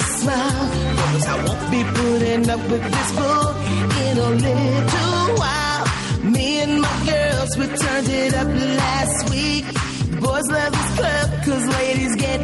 up with this bull in a little while. Me and my girls, we turned it up last week. Boys love this club, cause ladies get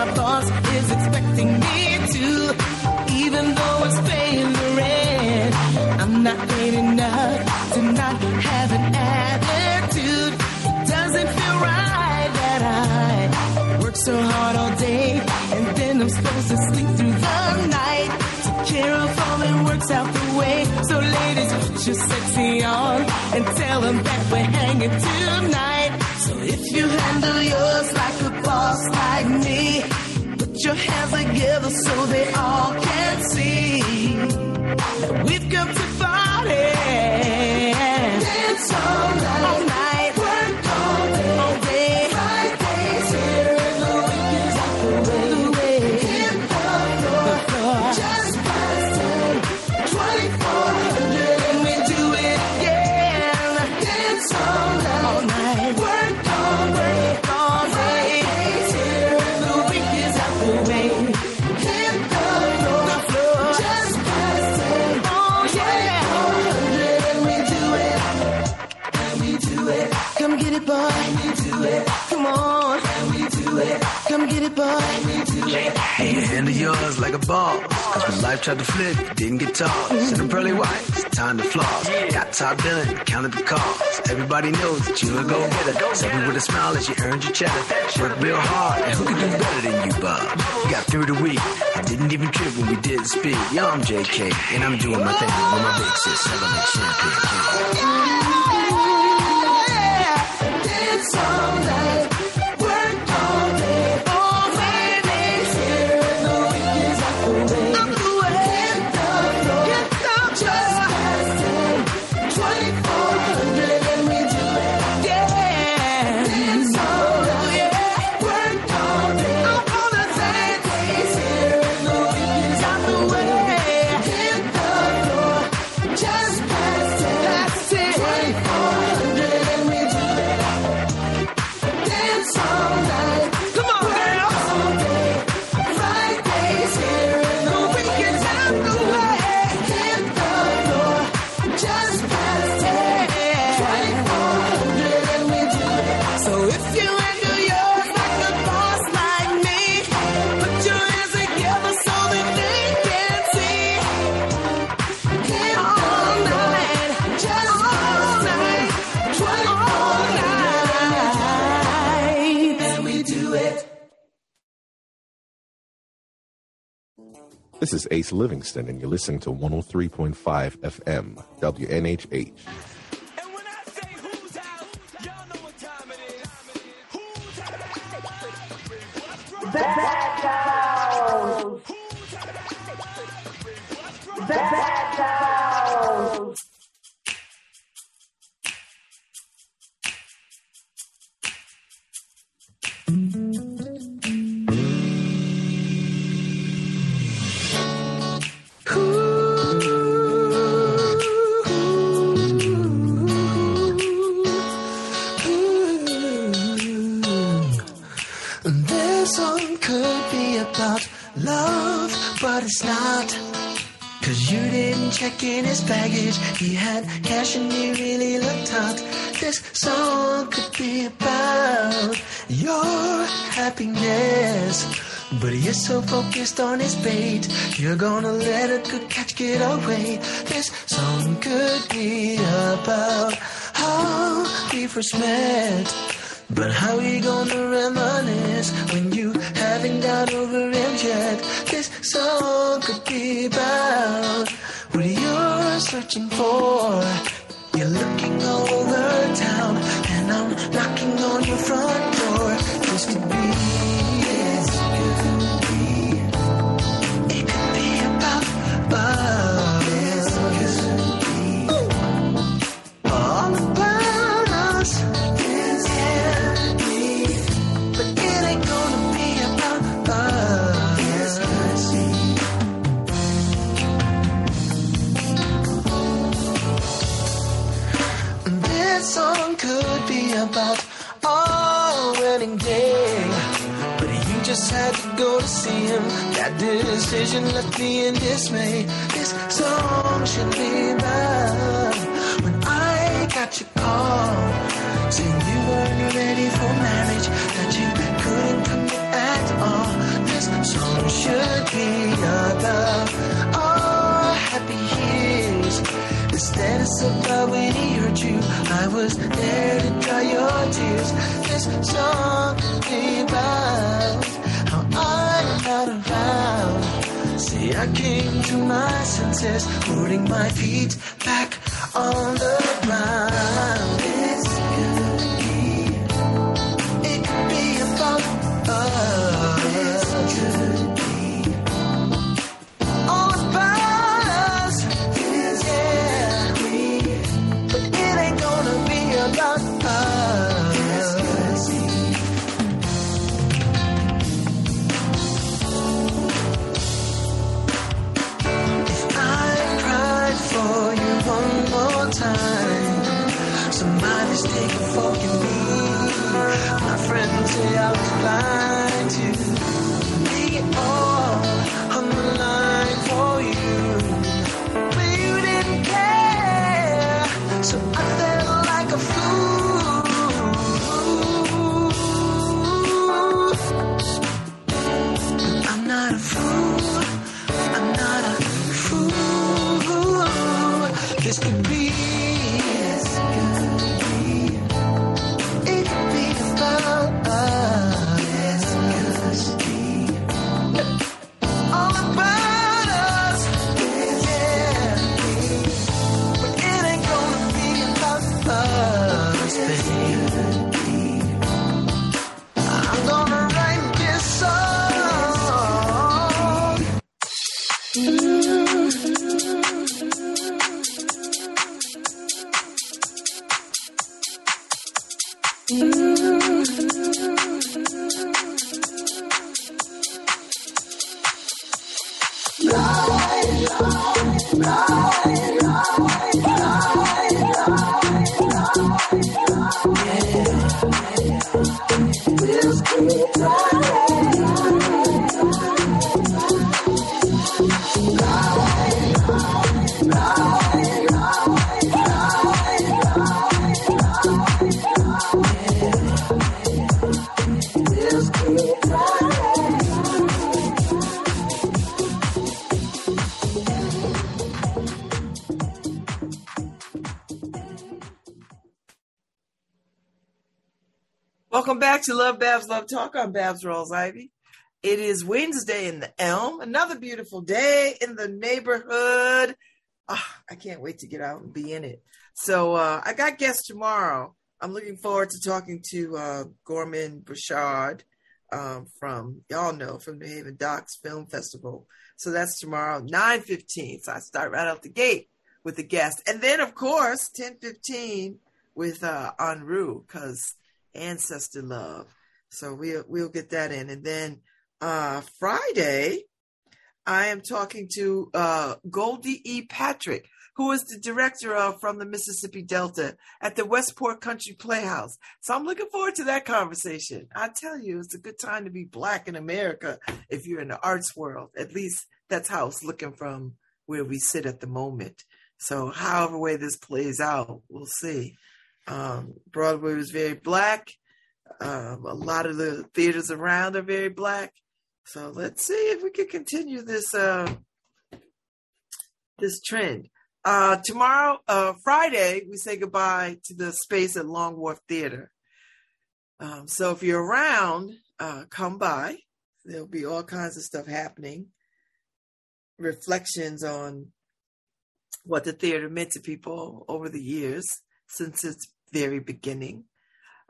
my boss is expecting me to. Even though it's paying the rent, I'm not paid enough to not have an attitude. Doesn't feel right that I work so hard all day and then I'm supposed to sleep through the night. Take care of all and works out the way. So ladies, put your sexy on and tell them that we're hanging tonight. If you handle yours like a boss like me, put your hands together so they all can see that we've come to party. Dance all night. All night. And. Hey, you handle yours like a ball. Cause when life tried to flip, didn't get tossed. Send them pearly whites, time to floss. Got top billing, counted the cost. Everybody knows that you're a go getter. Me with a smile as you earned your cheddar. Work real hard, and who could do better than you, Bob? Got through the week. I didn't even trip when we did speak. Yo, I'm JK, and I'm doing my thing with my big sis, selling that champagne. Dance all Ace Livingston, and you're listening to 103.5 FM, WNHH. This but it's not. Cause you didn't check in his baggage. He had cash and he really looked hot. This song could be about your happiness. But you're so focused on his bait, you're gonna let a good catch get away. This song could be about how we first met. But how are we gonna reminisce when you haven't got over him yet? Song could be about what you're searching for. You're looking all over town, and I'm knocking on your front door. This could be, it could be about love. Could be about our wedding day. But you just had to go to see him. That decision left me in dismay. This song should be about when I got your call. Saying you weren't ready for marriage, that you couldn't commit at all. This song should be about our happy. Instead of about when he hurt you, I was there to dry your tears. This song about how I got around See, I came to my senses, putting my feet back on the ground. To Love Babs Love Talk. I'm Babs Rawls Ivy. It is Wednesday in the Elm, another beautiful day in the neighborhood. Ah, I can't wait to get out and be in it. So uh, I got guests tomorrow. I'm looking forward to talking to uh, Gorman Bechard um, from y'all know from New Haven Docs Film Festival. So that's tomorrow, 9:15. So I start right out the gate with the guest, and then of course 10:15 with uh, Enru because ancestor love. So we'll we'll get that in, and then uh, Friday I am talking to uh, Goldie E. Patrick, who is the director of From the Mississippi Delta at the Westport Country Playhouse. So I'm looking forward to that conversation. I tell you, it's a good time to be Black in America if you're in the arts world. At least that's how it's looking from where we sit at the moment. So, however way this plays out, we'll see. Um, Broadway was very black. Um, a lot of the theaters around are very black. So let's see if we can continue this uh, this trend. Uh, tomorrow, uh, Friday, we say goodbye to the space at Long Wharf Theater. Um, so if you're around, uh, come by. There'll be all kinds of stuff happening. Reflections on what the theater meant to people over the years since its very beginning.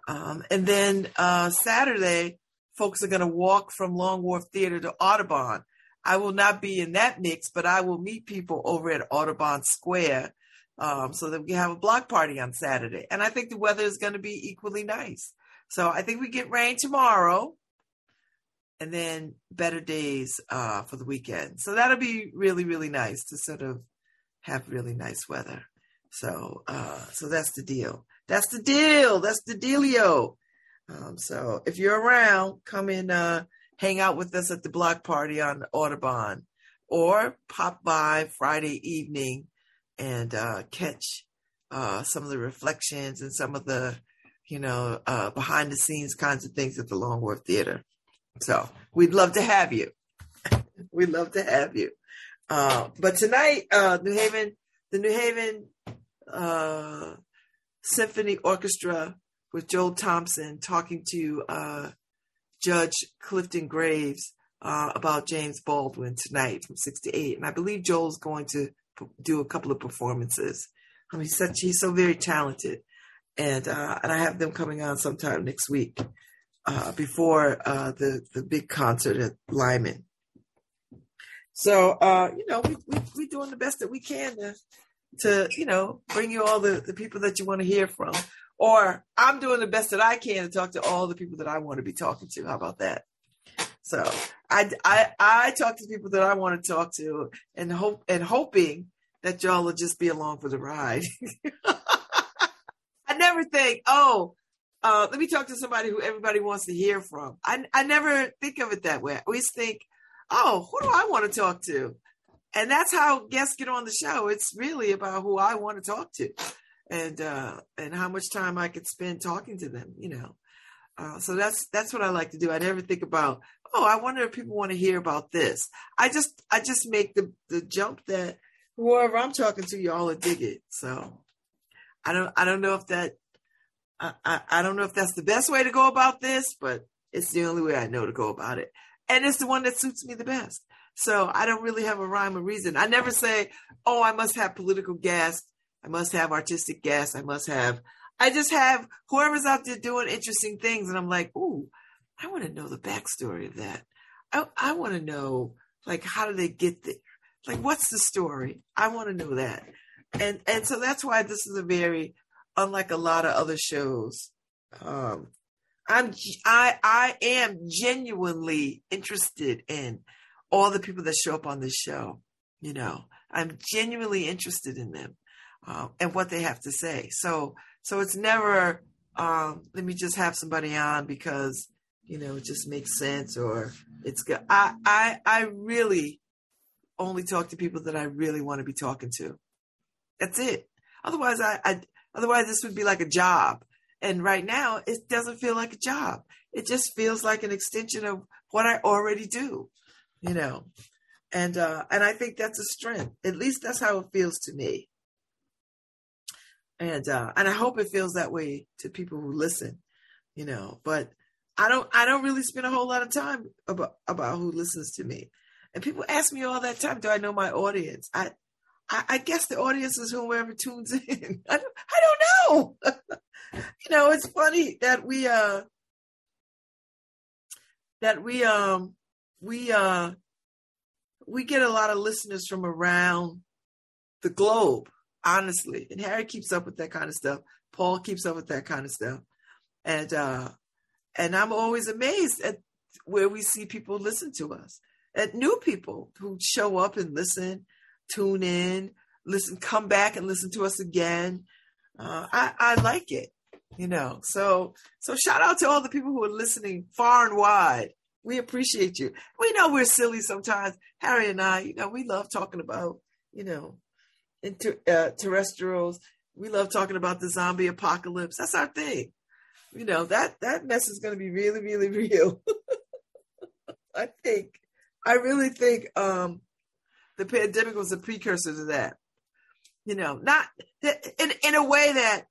Um, and then uh, Saturday, folks are going to walk from Long Wharf Theater to Audubon. I will not be in that mix, but I will meet people over at Audubon Square um, so that we have a block party on Saturday. And I think the weather is going to be equally nice. So I think we get rain tomorrow and then better days uh, for the weekend. So that'll be really, really nice to sort of have really nice weather. So, uh, so that's the deal. That's the deal. That's the dealio. Um, so if you're around, come and uh, hang out with us at the block party on Audubon, or pop by Friday evening and uh, catch uh, some of the reflections and some of the, you know, uh, behind the scenes kinds of things at the Long Wharf Theater. So we'd love to have you. we'd love to have you. Uh, but tonight, uh, New Haven, the New Haven Symphony Orchestra with Joel Thompson talking to uh, Judge Clifton Graves uh, about James Baldwin tonight from six to eight, and I believe Joel's going to p- do a couple of performances. I mean, he's such he's so very talented, and uh, and I have them coming on sometime next week uh, before uh, the the big concert at Lyman. So uh, you know, we, we we're doing the best that we can to to you know bring you all the the people that you want to hear from, or I'm doing the best that I can to talk to all the people that I want to be talking to. How about that? So I I I talk to people that I want to talk to, and hope and hoping that y'all will just be along for the ride. I never think, oh, uh, let me talk to somebody who everybody wants to hear from. I, I never think of it that way. I always think, oh, who do I want to talk to? And that's how guests get on the show. It's really about who I want to talk to and uh, and how much time I could spend talking to them, you know. Uh, so that's that's what I like to do. I never think about, oh, I wonder if people want to hear about this. I just I just make the the jump that whoever I'm talking to, y'all will dig it. So I don't I don't know if that I, I, I don't know if that's the best way to go about this, but it's the only way I know to go about it. And it's the one that suits me the best. So I don't really have a rhyme or reason. I never say, oh, I must have political guests. I must have artistic guests. I must have, I just have whoever's out there doing interesting things. And I'm like, ooh, I want to know the backstory of that. I, I want to know, like, how do they get there? Like, what's the story? I want to know that. And, and so that's why this is a very, unlike a lot of other shows, um, I'm, I, I am genuinely interested in all the people that show up on this show. You know, I'm genuinely interested in them uh, and what they have to say. So, so it's never um, let me just have somebody on because you know it just makes sense or it's good. I, I, I really only talk to people that I really want to be talking to. That's it. Otherwise, I, I otherwise this would be like a job. And right now, it doesn't feel like a job. It just feels like an extension of what I already do you know? And uh and i think that's a strength. At least that's how it feels to me. And uh and i hope it feels that way to people who listen you know? But i don't i don't really spend a whole lot of time about about who listens to me. And people ask me all that time do i know my audience? I i, guess the audience is whoever tunes in. I don't, I don't know. You know it's funny that we uh that we um we uh we get a lot of listeners from around the globe, honestly. And Harry keeps up with that kind of stuff. Paul keeps up with that kind of stuff. And uh and I'm always amazed at where we see people listen to us. At new people who show up and listen, tune in, listen, come back and listen to us again. Uh, I, I like it, you know. So so shout out to all the people who are listening far and wide we appreciate you. We know we're silly sometimes. Harry and I, you know, we love talking about, you know, inter, uh, terrestrials. We love talking about the zombie apocalypse. That's our thing. You know, that, that mess is going to be really, really real. I think, I really think, um, the pandemic was a precursor to that. You know, not in, in a way that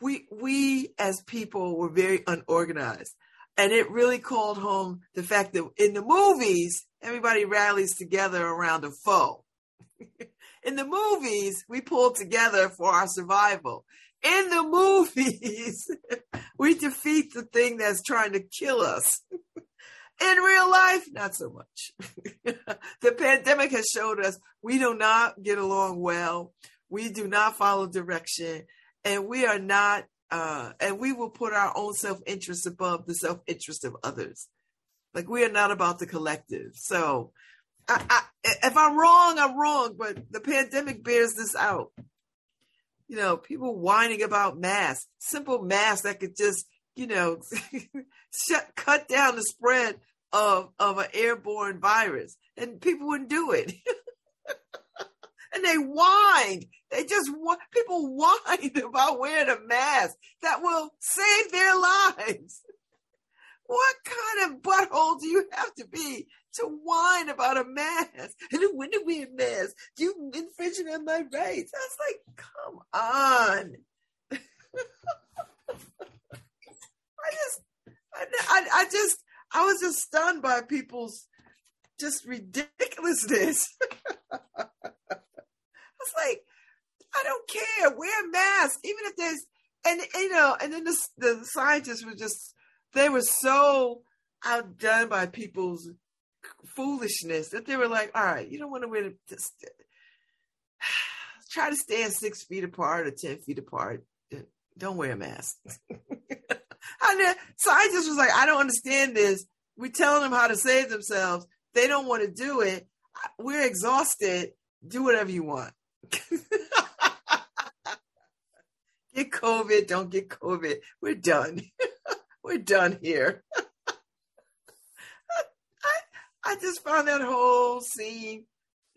we, we as people were very unorganized and it really called home the fact that in the movies, everybody rallies together around a foe. in the movies, we pull together for our survival. In the movies, we defeat the thing that's trying to kill us. In real life, not so much. the pandemic has showed us we do not get along well. We do not follow direction and we are not uh, and we will put our own self interest above the self interest of others. Like we are not about the collective. So, I, I, if I'm wrong, I'm wrong. But the pandemic bears this out. You know, people whining about masks, simple masks that could just, you know, shut, cut down the spread of of an airborne virus, and people wouldn't do it. and they whined. They just want people whined about wearing a mask that will save their lives. What kind of butthole do you have to be to whine about a mask? And when wear a mask? You infringing on my rights. I was like, come on. I just, I, I, I just, I was just stunned by people's just ridiculousness. I was like, I don't care. Wear a mask, even if there's and you know, and then the, the scientists were just they were so outdone by people's foolishness that they were like, all right, you don't want to wear just try to stand six feet apart or ten feet apart. Don't wear a mask. and the scientists was like, I don't understand this. We're telling them how to save themselves. They don't want to do it. We're exhausted. Do whatever you want. get COVID, don't get COVID. We're done. We're done here. I, I just found that whole scene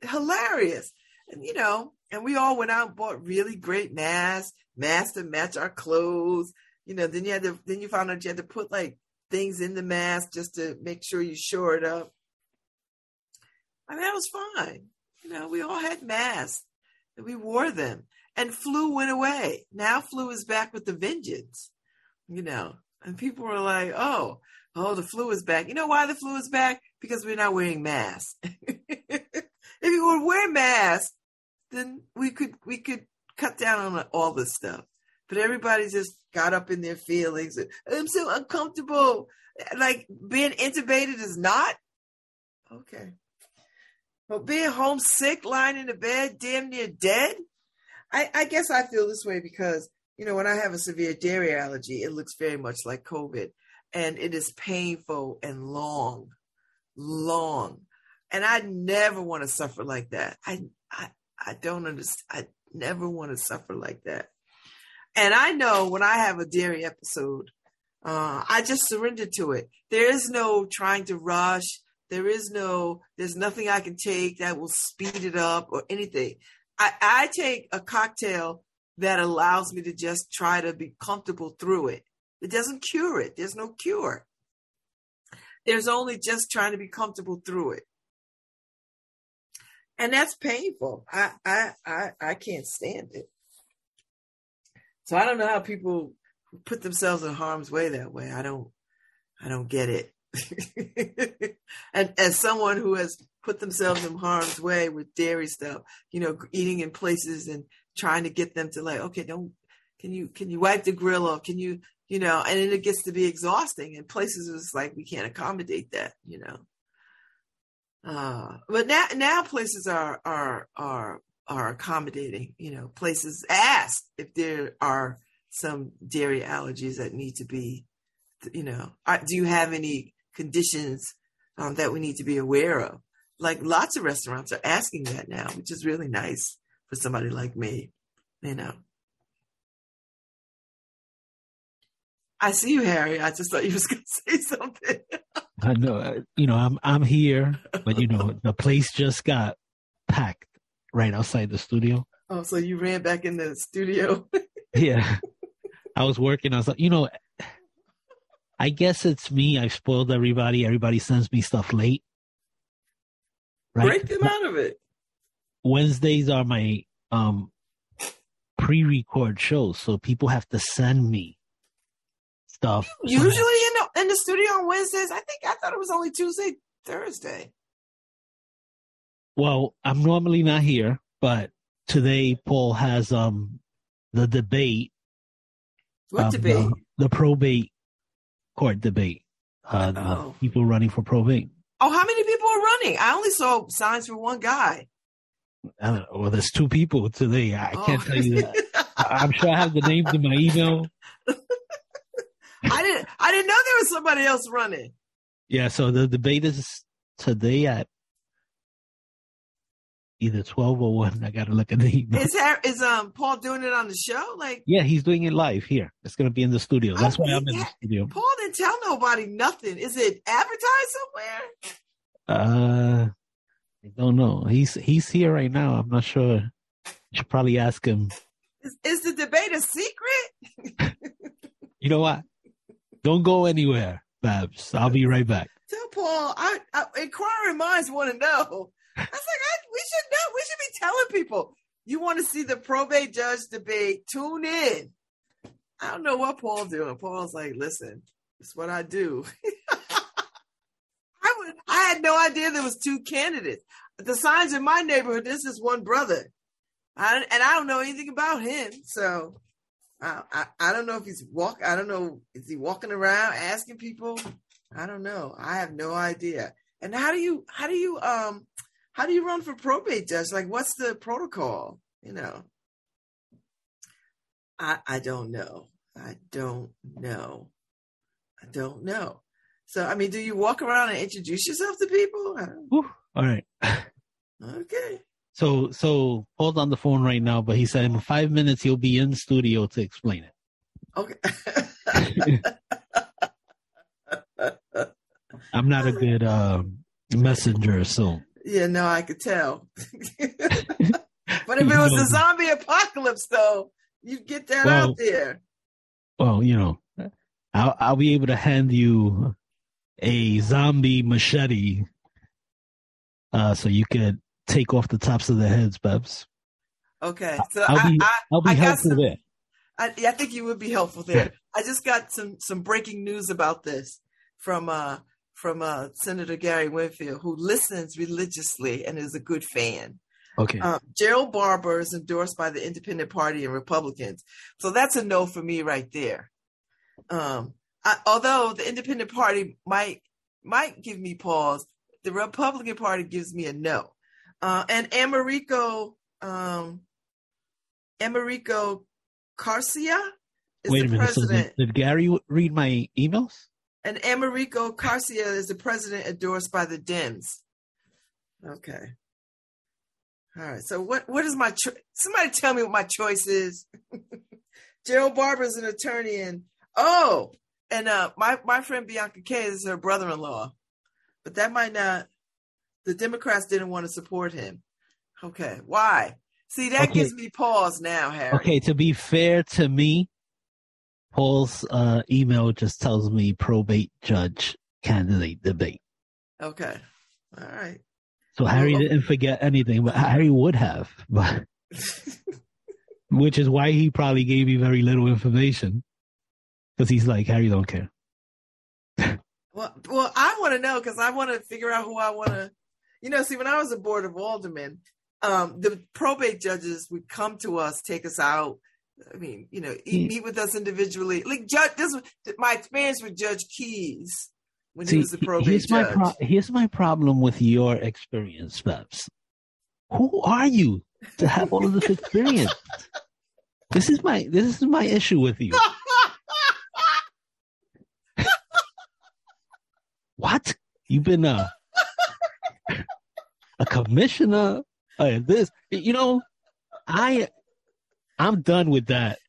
hilarious. And you know, and we all went out and bought really great masks, masks to match our clothes. You know, then you had to then you found out you had to put like things in the mask just to make sure you shore it up. I mean, that was fine. You know, we all had masks and we wore them and flu went away. Now flu is back with the vengeance, you know, and people were like, oh, oh, the flu is back. You know why the flu is back? Because we're not wearing masks. if you would wear masks, then we could, we could cut down on all this stuff. But everybody just got up in their feelings. I'm so uncomfortable. Like being intubated is not okay. But being homesick, lying in the bed, damn near dead, I, I guess I feel this way because, you know, when I have a severe dairy allergy, it looks very much like COVID and it is painful and long, long. And I never want to suffer like that. I, I, I don't understand. I never want to suffer like that. And I know when I have a dairy episode, uh, I just surrender to it. There is no trying to rush. There is no, there's nothing I can take that will speed it up or anything. I, I take a cocktail that allows me to just try to be comfortable through it. It doesn't cure it. There's no cure. There's only just trying to be comfortable through it. And that's painful. I I I, I can't stand it. So I don't know how people put themselves in harm's way that way. I don't I don't get it. and as someone who has put themselves in harm's way with dairy stuff, you know, eating in places and trying to get them to like, okay, don't, can you, can you wipe the grill off? Can you, you know, and then it gets to be exhausting and places is like, we can't accommodate that, you know. Uh, but now, now places are, are, are, are accommodating, you know, places ask if there are some dairy allergies that need to be, you know, do you have any conditions um, that we need to be aware of? like lots of restaurants are asking that now, which is really nice for somebody like me, you know. I see you, Harry. I just thought you was going to say something. I know. Uh, you know, I'm I'm here, but you know, the place just got packed right outside the studio. Oh, so you ran back in the studio? yeah, I was working. I was like, you know, I guess it's me. I've spoiled everybody. Everybody sends me stuff late. Right? Break them out of it. Wednesdays are my um pre-record shows, so people have to send me stuff. Usually in the in the studio on Wednesdays. I think I thought it was only Tuesday, Thursday. Well, I'm normally not here, but today Paul has um the debate. What um, debate? The, the, probate court debate. Uh, oh. people running for probate. Oh, how many people are running? I only saw signs for one guy. Uh, well, there's two people today. I oh. can't tell you that. I'm sure I have the names in my email. I didn't. I didn't know there was somebody else running. Yeah. So the debate is today at either twelve or one. I got to look at the email. Is is um Paul doing it on the show? Like, yeah, he's doing it live here. It's going to be in the studio. That's why I'm in the studio. Paul didn't tell nobody nothing. Is it advertised somewhere? Uh, I don't know. He's he's here right now. I'm not sure. You should probably ask him. Is, is the debate a secret? you know what? Don't go anywhere, Babs. I'll be right back. Tell Paul. I, I inquiring minds want to know. I was like, I, we should know. We should be telling people. You want to see the probate judge debate? Tune in. I don't know what Paul's doing. Paul's like, listen, it's what I do. I would I had no idea there was two candidates. The signs in my neighborhood, this is one brother. I, and I don't know anything about him. So I, I, I don't know if he's walk. I don't know. Is he walking around asking people? I don't know. I have no idea. And how do you, how do you, um, how do you run for probate judge? Like, what's the protocol? You know, I, I don't know. I don't know. I don't know. So, I mean, do you walk around and introduce yourself to people? I. All right. Okay. So so hold on the phone right now, but he said in five minutes he'll be in studio to explain it. Okay. I'm not a good um, messenger, so yeah, no, I could tell. but if it was a zombie apocalypse, though, you'd get that Well, out there. well, you know, I'll I'll be able to hand you a zombie machete, uh, so you could take off the tops of the heads, Babs. Okay. So I'll be I, I'll be I helpful some, there. I, yeah, I think you would be helpful there. I just got some some breaking news about this from uh from uh Senator Gary Winfield, who listens religiously and is a good fan. Okay. Um, Gerald Barber is endorsed by the Independent Party and Republicans, so that's a no for me right there. Um, I, although the Independent Party might might give me pause, the Republican Party gives me a no. Uh, and Americo um, Americo Garcia is Wait a the minute. So president, did, did Gary read my emails? And Americo Garcia is the president endorsed by the Dems. Okay. All right. So what what is my cho- somebody tell me what my choice is? Gerald Barber is an attorney and oh, and uh my my friend Bianca Kay is her brother-in-law. But that might not the Democrats didn't want to support him. Okay. Why? See, that Okay. gives me pause now, Harry. Okay, to be fair to me, Paul's uh, email just tells me probate judge candidate debate. Okay. All right. So Harry didn't forget anything, but Harry would have, but which is why he probably gave you very little information because he's like Harry don't care. Well, well, I want to know because I want to figure out who I want to. You know, see, when I was a board of aldermen, um, the probate judges would come to us, take us out. I mean, you know, Yeah. meet with us individually. Like judge, this was my experience with Judge Keys when he was the he- probate here's my judge. pro- here's my problem with your experience, Babs. Who are you to have all of this experience? this is my this is my issue with you. What? You've been a a commissioner? Uh, this, you know, I I'm done with that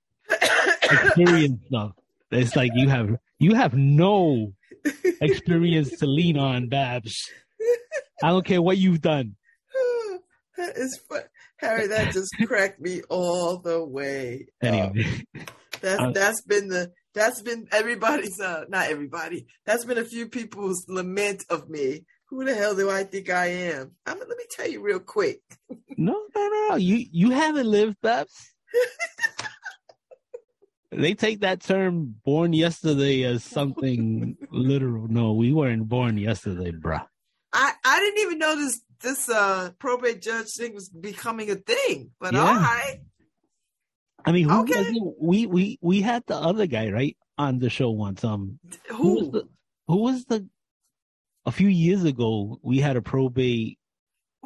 experience stuff. It's like you have you have no experience to lean on, Babs. I don't care what you've done. that is fun. Harry, that just cracked me all the way. up. Anyway, That's Uh, that's been the that's been everybody's uh not everybody. That's been a few people's lament of me. Who the hell do I think I am? I'm, let me tell you real quick. no, no, no, no. You you haven't lived, Babs. They take that term "born yesterday" as something literal. No, we weren't born yesterday, bruh. I I didn't even know this this uh probate judge thing was becoming a thing. But Yeah. all right. I mean, who Okay. We we we had the other guy right on the show once. Um, who was the who was the a few years ago we had a probate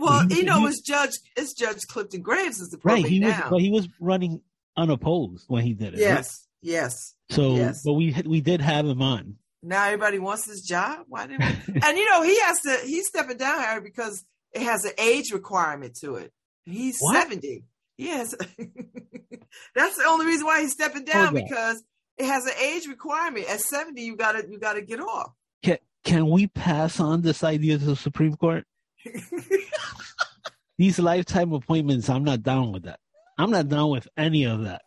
Well, he- you know, he- it's Judge it's Judge Clifton Graves is the right probate he was now. but he was running unopposed when he did it right? yes, yes. so yes. but we we did have him on Now everybody wants his job. Why didn't we? and you know, he has to he's stepping down, Harry, because it has an age requirement to it. He's What? 70. Yes. That's the only reason why he's stepping down because it has an age requirement. At 70, you gotta you gotta get off. can, can we pass on this idea to the supreme court these lifetime appointments i'm not down with that. I'm not down with any of that.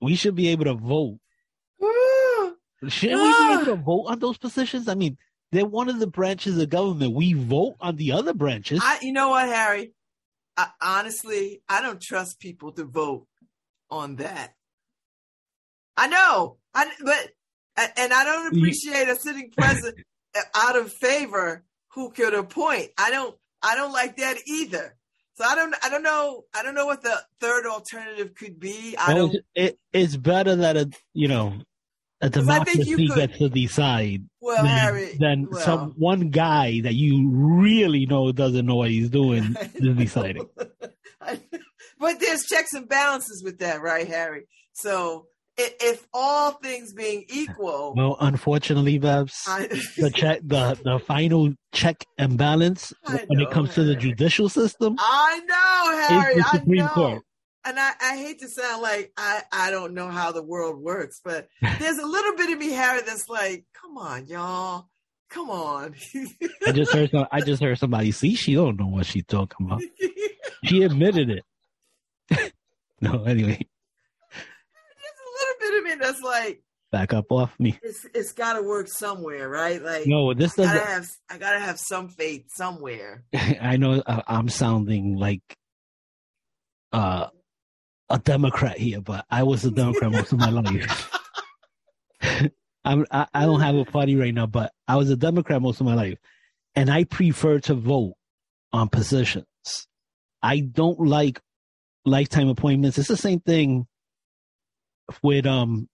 We should be able to vote. Ah. Shouldn't we be able ah. to vote on those positions? I mean they're one of the branches of government. We vote on the other branches. I you know what, Harry? I, honestly, I don't trust people to vote on that. I know. I but and I don't appreciate a sitting president out of favor who could appoint. I don't I don't like that either. So I don't I don't know I don't know what the third alternative could be. I Well, don't it, it's better that a you know a 'Cause I think you democracy gets to decide well than, Harry than well, some one guy that you really know doesn't know what he's doing is deciding. But there's checks and balances with that, right, Harry? So if, all things being equal, Well, unfortunately, Babs, I, the check the the final check and balance I when it comes to the judicial system I know, Harry. is Harry. the I Supreme know. Court. And I, I hate to sound like I, I don't know how the world works, but there's a little bit of me, Harry, that's like, come on, y'all. Come on. I just heard some, I just heard somebody see she don't know what she's talking about. She admitted it. no, anyway, a little bit of me that's like, back up off me. it's it's gotta work somewhere, right? Like No, this I gotta doesn't. have I gotta have some faith somewhere. I know uh, I'm sounding like uh, a Democrat here, but I was a Democrat most of my life. I'm, I, I don't have a party right now, but I was a Democrat most of my life, and I prefer to vote on positions. I don't like lifetime appointments. It's the same thing with um.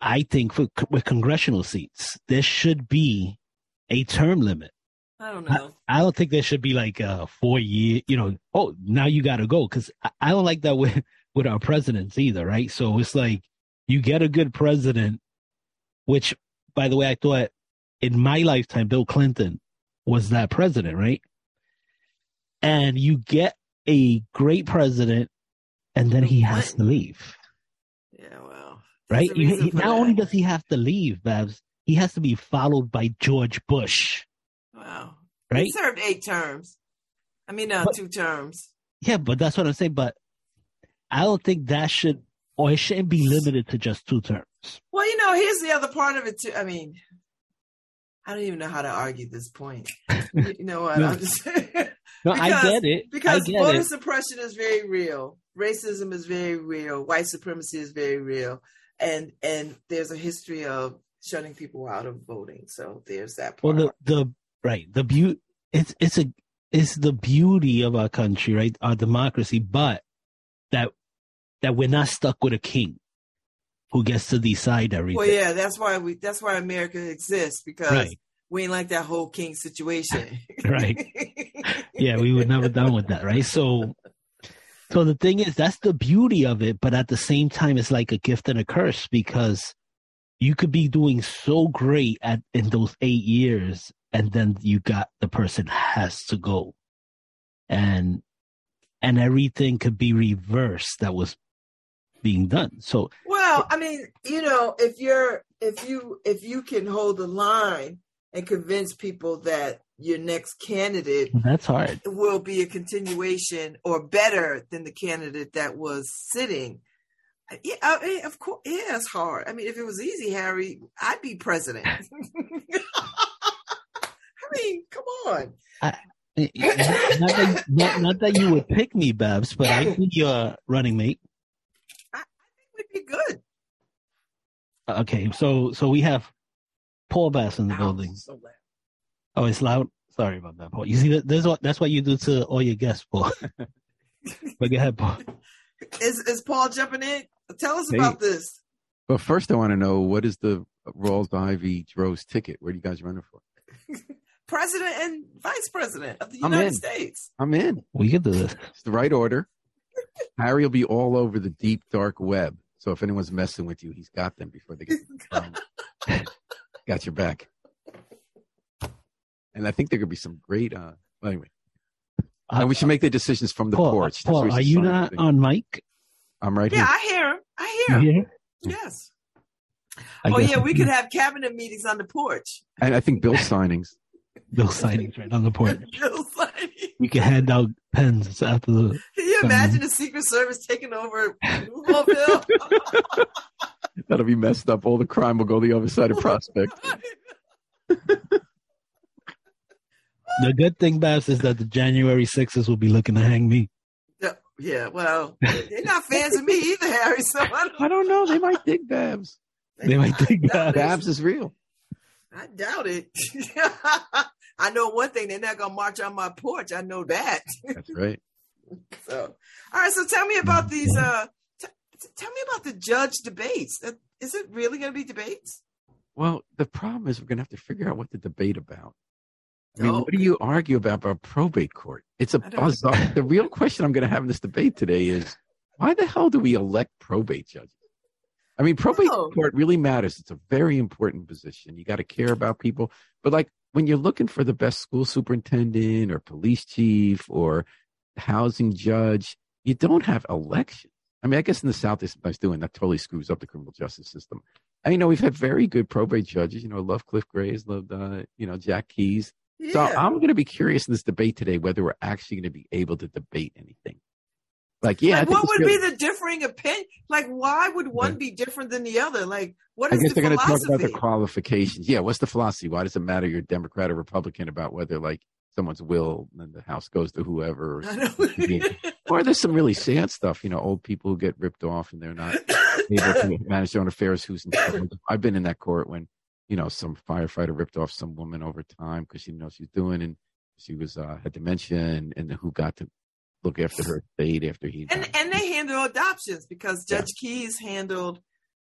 I think for, with congressional seats, there should be a term limit. I don't know. I don't think there should be like a four year, you know, oh, now you got to go. Cause I, I don't like that with, with our presidents either. Right. So it's like you get a good president, which by the way, I thought in my lifetime, Bill Clinton was that president. Right. And you get a great president and then he has to leave. Yeah, well. Right. there's You- he- not that. only does he have to leave, Babs, he has to be followed by George Bush. Wow. Right. He served eight terms. I mean, uh, But- two terms. Yeah, but that's what I'm saying. But I don't think that should, or it shouldn't be limited to just two terms. Well, you know, here's the other part of it too. I mean, I don't even know how to argue this point. you know what? No. I'm just No, I get it. Because get voter it. suppression is very real. Racism is very real. White supremacy is very real. And and there's a history of shutting people out of voting. So there's that Well, part. the the right the beauty it's it's a it's the beauty of our country, right? Our democracy, but that that we're not stuck with a king who gets to decide everything. well, yeah, that's why we that's why America exists because Right. we ain't like that whole king situation. Right. yeah, we were never done with that, right? So, so the thing is, that's the beauty of it, but at the same time, it's like a gift and a curse because you could be doing so great at in those eight years, and then you got the person has to go, and and everything could be reversed that was being done. So, Well, I mean, you know, if you're if you if you can hold the line and convince people that your next candidate that's hard. will be a continuation or better than the candidate that was sitting. Yeah, I mean, of course, yeah, it's hard. I mean, if it was easy, Harry, I'd be president. I mean, come on. not, that, not, not that you would pick me, Babs, but I'd be your running mate. I, I think we'd be good. Uh, okay, so so we have Paul Bass in the Ow, building. so loud. Oh, it's loud. Sorry about that, Paul. You see, that's what that's what you do to all your guests, Paul. but go ahead, Paul. Is is Paul jumping in? Tell us Hey. about this. Well, first I want to know what is the Rawls Ivy Rose ticket? Where are you guys running for? President and vice president of the I'm United in. States. I'm in. We can do this. It's the right order. Harry will be all over the deep dark web. So if anyone's messing with you, he's got them before they get to the got your back. And I think there could be some great. uh well, Anyway, uh, and we should uh, make the decisions from the Paul, uh, porch. Paul, are you not everything. on mic? I'm right Yeah, here. I hear him. I You hear Yes. I oh guess yeah, we could have cabinet meetings on the porch. And I think Bill signings. Bill signings right on the porch. Bill signing. We can hand out pens after the. Can you imagine the Secret Service taking over Louisville? That'll be messed up. All the crime will go the other side of Prospect. The good thing, Babs, is that the January sixes will be looking to hang me. Yeah, yeah, well, they're not fans of me either, Harry. So I don't. I don't know. They might dig Babs. They might think that. Babs is real. I doubt it. I know one thing, they're not gonna march on my porch. I know that. That's right. So, all right. So tell me about these. Uh, t- t- tell me about the judge debates. Uh, Is it really going to be debates? Well, the problem is we're going to have to figure out what to debate about. I mean, Oh. what do you argue about about probate court? It's a bizarre. the real question I'm going to have in this debate today is why the hell do we elect probate judges? I mean, probate Oh. court really matters. It's a very important position. You got to care about people. But like when you're looking for the best school superintendent or police chief or housing judge, you don't have elections. I mean, I guess in the South they sometimes doing that totally screws up the criminal justice system. I you know we've had very good probate judges. You know, I love Cliff Grays, loved uh, you know Jack Keys. So I'm going to be curious in this debate today whether we're actually going to be able to debate anything. Like, yeah, like, what would good. be the differing opinion? Like, why would one Right. be different than the other? Like, what I guess the they're going to talk about the qualifications. Yeah, what's the philosophy? Why does it matter you're Democrat or Republican about whether like someone's will and the House goes to whoever? Or, or there's some really sad stuff. You know, old people who get ripped off and they're not able to manage their own affairs. Who's in charge? I've been in that court when you know some firefighter ripped off some woman over time because she didn't know what she was doing and she was uh, had dementia and, and who got to look after her estate after he and died. and they handle adoptions because Judge Keys handled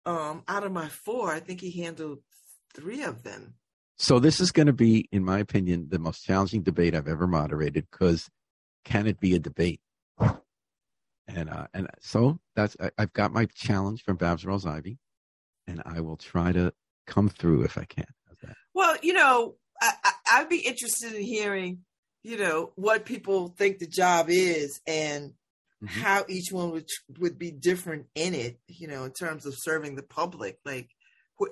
um out of my four, I think he handled three of them. So this is going to be, in my opinion, the most challenging debate I've ever moderated because can it be a debate? And uh, and so that's I, I've got my challenge from Babs Rawls Ivy, and I will try to come through if I can. Well, you know, I, I, I'd be interested in hearing, you know, what people think the job is and Mhm. how each one would would be different in it. You know, in terms of serving the public. Like,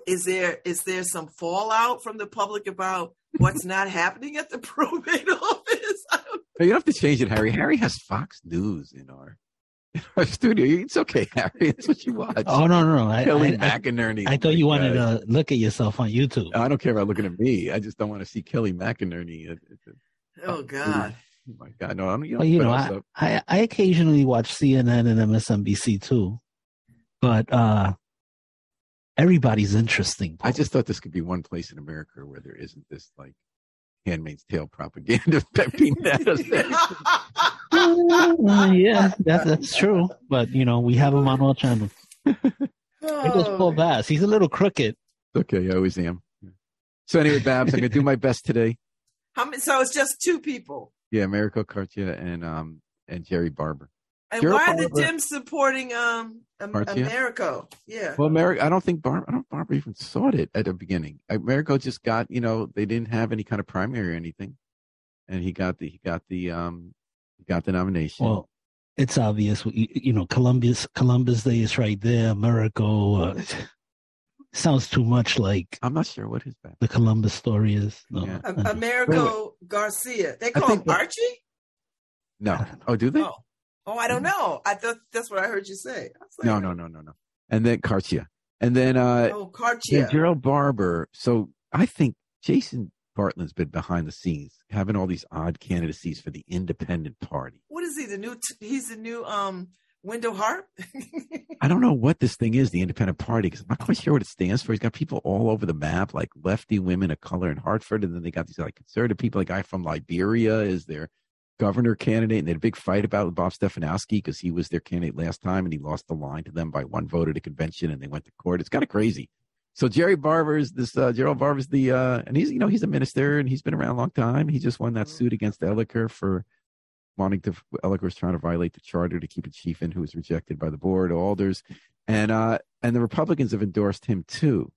is there is there some fallout from the public about what's not happening at the probate office? I don't you don't have to change it, Harry. Harry has Fox News in our, our studio. It's okay, Harry. That's what you watch. Oh no, no, no! I, Kayleigh I, I, McEnany. I Oh thought my you wanted God. to look at yourself on YouTube. I don't care about looking at me. I just don't want to see Kayleigh McEnany. It- it- it- Oh God. Oh my God! No, I'm. You Well, you know, I. I I occasionally watch CNN and MSNBC too, but uh everybody's interesting. I just thought this could be one place in America where there isn't this like Handmaid's Tale propaganda being at us. Uh, yeah, that, that's true. But you know, we have him on all channels. There goes Oh. Paul Bass. He's a little crooked. Okay, I always am. So anyway, Babs, I'm gonna do my best today. How many, so it's just two people. Yeah, Americo Cartia and um and Jerry Barber. And Gerald why are the Barber- Dems supporting um America? Yeah. Well, America, I don't think Barber, I don't Barber even sought it at the beginning. Americo just got, you know, they didn't have any kind of primary or anything, and he got the he got the um he got the nomination. Well, it's obvious. You, you know, Columbus Columbus Day is right there. America uh, sounds too much like I'm not sure what his back. the Columbus story is. No, Yeah. A- Americo Garcia. They call him that- Archie? No. Oh, do they? Oh. Oh, I don't know. I thought that's what I heard you say. I was like, No, no, no, no, no. And then Cartia, and then uh Oh, Yeah, Cartier. Gerald Barber. So I think Jason Bartlett's been behind the scenes, having all these odd candidacies for the independent party. What is he? The new? T- he's the new um Wendell Harp. I don't know what this thing is, the independent party, because I'm not quite sure what it stands for. He's got people all over the map, like lefty women of color in Hartford, and then they got these like conservative people. A guy from Liberia is their governor candidate, and they had a big fight about with Bob Stefanowski because he was their candidate last time, and he lost the line to them by one vote at a convention, and they went to court. It's kind of crazy. So Jerry Barber's this uh, Gerald Barber's the uh, and he's you know he's a minister and he's been around a long time. He just won that suit against Elicker for wanting to Elicker was trying to violate the charter to keep a chief in who was rejected by the board of alders, and uh and the Republicans have endorsed him too.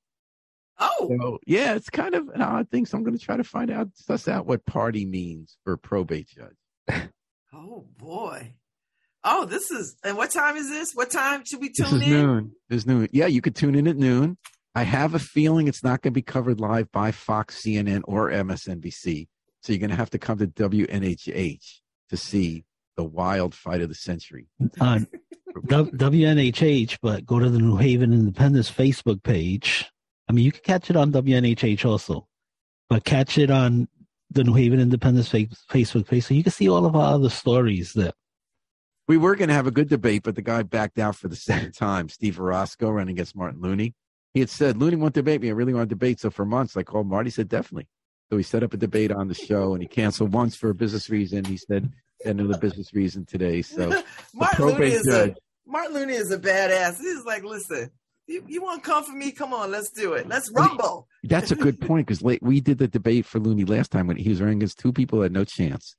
Oh, So yeah, it's kind of an odd thing. So I'm going to try to find out suss out what party means for a probate judge. oh boy. Oh, this is. And what time is this? What time should we This tune is in? noon. There's noon. Yeah, you could tune in at noon. I have a feeling it's not going to be covered live by Fox, CNN, or MSNBC. So you're going to have to come to WNHH to see the wild fight of the century. on W- WNHH, but go to the New Haven Independent's Facebook page. I mean, you can catch it on WNHH also, but catch it on the New Haven Independent's Facebook page so you can see all of our other stories there. We were going to have a good debate, but the guy backed out for the second time. Steve Orozco running against Martin Looney. He had said, Looney won't debate me. I really want to debate. So for months, I called oh, Marty, said, definitely. So he set up a debate on the show and he canceled once for a business reason. He said another business reason today. So Martin Looney is judge- a Martin Looney is a badass. He's like, listen, you, you want to come for me? Come on, let's do it. Let's rumble. That's a good point because we did the debate for Looney last time when he was running against two people who had no chance,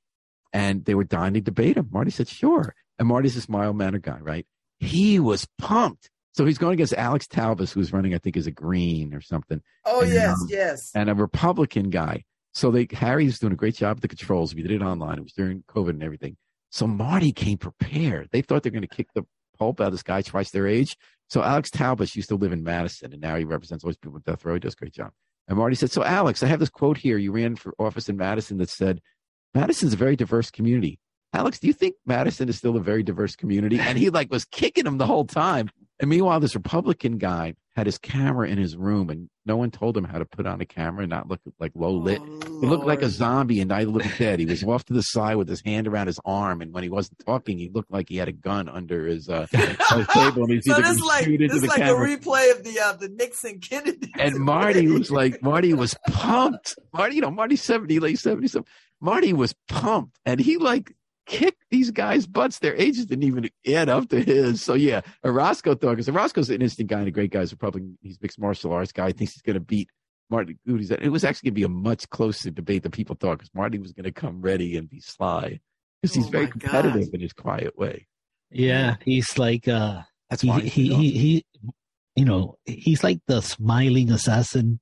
and they were dying to debate him. Marty said, "Sure," and Marty's this mild mannered guy, right? He was pumped. So he's going against Alex Taubes, who's running, I think, as a Green or something, Oh And, yes, um, yes. and a Republican guy. So they Harry's doing a great job at the controls. We did it online. It was during COVID and everything. So Marty came prepared. They thought they were going to kick the pulp out of this guy twice their age. So Alex Talbot used to live in Madison, and now he represents all these people with death row. He does a great job. And Marty said, "So Alex, I have this quote here. You ran for office in Madison that said, Madison's a very diverse community. Alex, do you think Madison is still a very diverse community?" And he like was kicking him the whole time. And meanwhile, this Republican guy had his camera in his room, and no one told him how to put on a camera and not look like low lit. Oh, He looked like a zombie and I looked Dead. He was off to the side with his hand around his arm, and when he wasn't talking, he looked like he had a gun under his, uh, his table, and he's so this like this the like camera. a replay of the uh, the Nixon Kennedy. and Marty was like, Marty was pumped. Marty, you know, Marty's seventy, late seventy something. Marty was pumped, and he like kicked these guys' butts. Their ages didn't even add up to his. So yeah, Orozco thought because Orozco's an interesting guy and a great guy. He's a Republican. He's a mixed martial arts guy. He thinks he's going to beat Marty. Goody's. It was actually going to be a much closer debate than people thought because Marty was going to come ready and be sly because he's Oh, very my God. competitive in his quiet way. Yeah, he's like uh That's he, why he, he he you know, he's like the smiling assassin.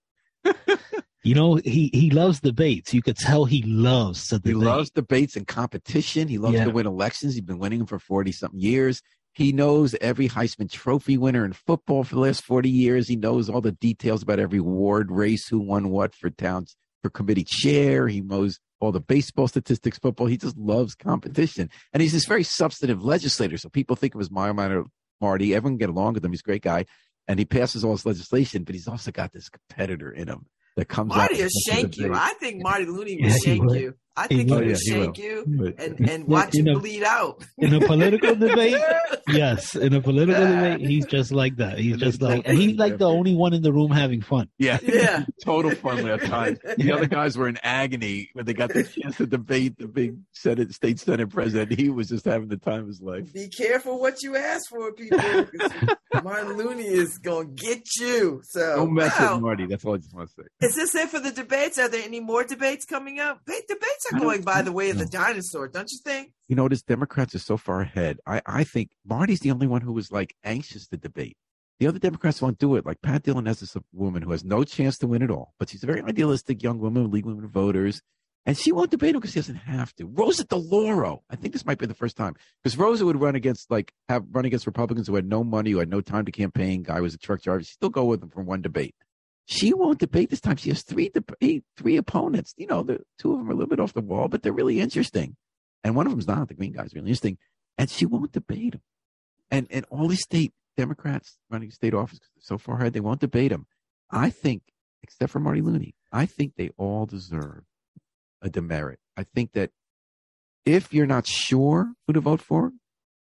You know, he he loves debates. You could tell he loves to He loves debates and competition. He loves Yeah. to win elections. He's been winning them for 40 something years. He knows every Heisman Trophy winner in football for the last 40 years. He knows all the details about every ward race, who won what for towns, for committee chair. He knows all the baseball statistics, football. He just loves competition. And he's this very substantive legislator. So people think of his mild mannered Marty. Everyone can get along with him. He's a great guy. And he passes all his legislation, but he's also got this competitor in him that comes out. Marty will shank you. I think Marty Looney Yeah, will he shank you. I He think he would. will Yeah, he will. you and, and watch you you know- bleed out. in a political debate, yes, in a political debate, he's just like that. He's just like, and he's like the only one in the room having fun. Yeah, Yeah. total fun last time. The other guys were in agony when they got the chance to debate the big Senate, state Senate president. He was just having the time of his life. Be careful what you ask for, people. Martin Looney is gonna get you. So Don't mess wow. with Marty. That's all I just want to say. Is this it for the debates? Are there any more debates coming up? Ba- Debates Don't going by the way of the dinosaur, don't you think? You notice Democrats are so far ahead. I, I think Marty's the only one who was like anxious to debate. The other Democrats won't do it. Like Pat Dillon has this woman who has no chance to win at all, but she's a very idealistic young woman, League Women Voters, and she won't debate him because she doesn't have to. Rosa DeLauro, I think this might be the first time because Rosa would run against like have run against Republicans who had no money, who had no time to campaign. Guy was a truck driver. She still go with him for one debate. She won't debate this time. She has three debate, three opponents. You know, the two of them are a little bit off the wall, but they're really interesting. And one of them's not. The green guy's really interesting. And she won't debate him. And and all these state Democrats running state office so far ahead, they won't debate him. I think, except for Marty Looney, I think they all deserve a demerit. I think that if you're not sure who to vote for,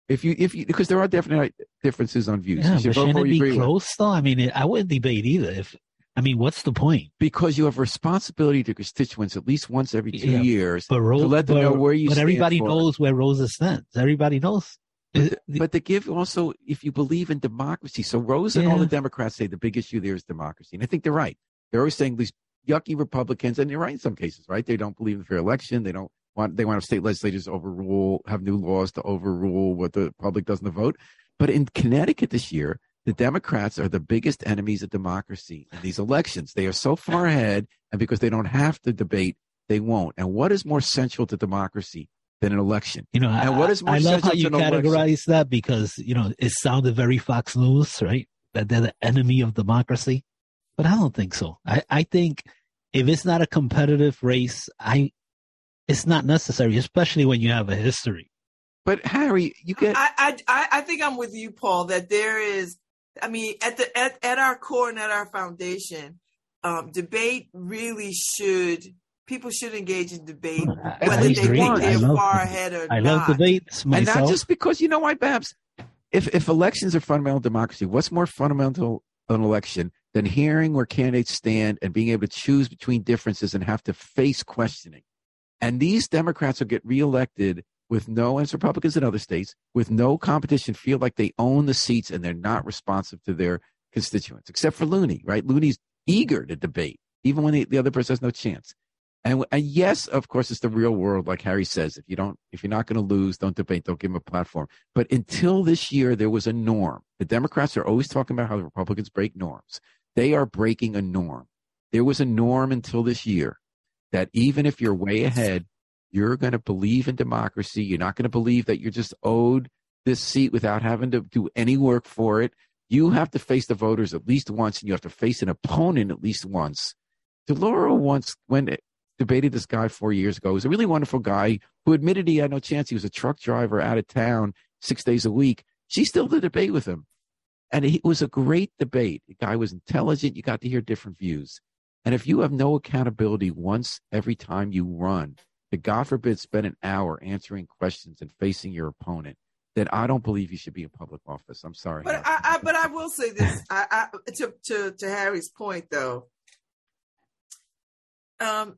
if you if you because there are definite uh, differences on views. Yeah, You should but vote shouldn't for it be agree with. close though? I mean, it, I wouldn't debate either. If I mean, what's the point? because you have responsibility to constituents at least once every two Yeah, years But Rose, to let them but, know where you but stand everybody knows where Rosa stands. Everybody knows. But, but to give also, if you believe in democracy, so Rose and all the Democrats say the big issue there is democracy, and I think they're right. They're always saying these yucky Republicans, and they're right in some cases, right? They don't believe in fair election. They don't want they want state legislators to overrule, have new laws to overrule what the public doesn't the vote. But in Connecticut this year, the Democrats are the biggest enemies of democracy in these elections. They are so far ahead, and because they don't have to debate, they won't. And what is more central to democracy than an election? You know, I, And what is more central. To democracy? I love how you to an election? categorize that because you know it sounded very Fox News, right? That they're the enemy of democracy, but I don't think so. I, I think if it's not a competitive race, I it's not necessary, especially when you have a history. But Harry, you get I, I I I think I'm with you, Paul. That there is, I mean, at the at, at our core and at our foundation, um, debate really should people should engage in debate, I- whether I they agree. think I they're love far debate. ahead or I not. love debates and myself. not just because you know why, Babs. If if elections are fundamental democracy, what's more fundamental than an election than hearing where candidates stand and being able to choose between differences and have to face questioning. And these Democrats will get reelected with no, as Republicans in other states, with no competition, feel like they own the seats and they're not responsive to their constituents, except for Looney, right? Looney's eager to debate, even when the, the other person has no chance. And, and yes, of course, it's the real world, like Harry says. If you don't, if you're not going to lose, don't debate. Don't give them a platform. But until this year, there was a norm. The Democrats are always talking about how the Republicans break norms. They are breaking a norm. There was a norm until this year that even if you're way ahead, you're going to believe in democracy. You're not going to believe that you're just owed this seat without having to do any work for it. You have to face the voters at least once, and you have to face an opponent at least once. DeLauro once, when debated this guy four years ago, he was a really wonderful guy who admitted he had no chance. He was a truck driver out of town six days a week. She still did a debate with him. And it was a great debate. The guy was intelligent. You got to hear different views. And if you have no accountability once every time you run, to God forbid spend an hour answering questions and facing your opponent, then I don't believe you should be in public office. I'm sorry. But I, I but I will say this. I, I to to to Harry's point though. Um,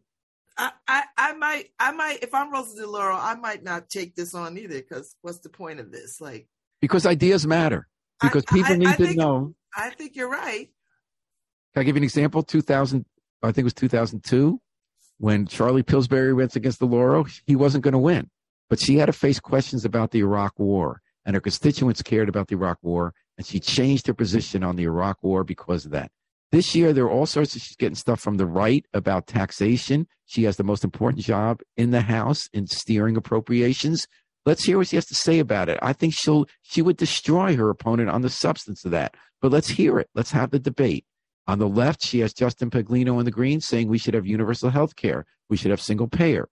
I, I I might I might if I'm Rosa DeLauro, I might not take this on either because what's the point of this? Like because ideas matter. Because I- people need to think- know. I think you're right. Can I give you an example? 2000, I think it was 2002, when Charlie Pillsbury went against DeLauro. He wasn't going to win, but she had to face questions about the Iraq War, and her constituents cared about the Iraq War, and she changed her position on the Iraq War because of that. This year, there are all sorts of, she's getting stuff from the right about taxation. She has the most important job in the House in steering appropriations. Let's hear what she has to say about it. I think she'll, she would destroy her opponent on the substance of that. But let's hear it. Let's have the debate. On the left, she has Justin Paglino in the green saying we should have universal health care. We should have single payer.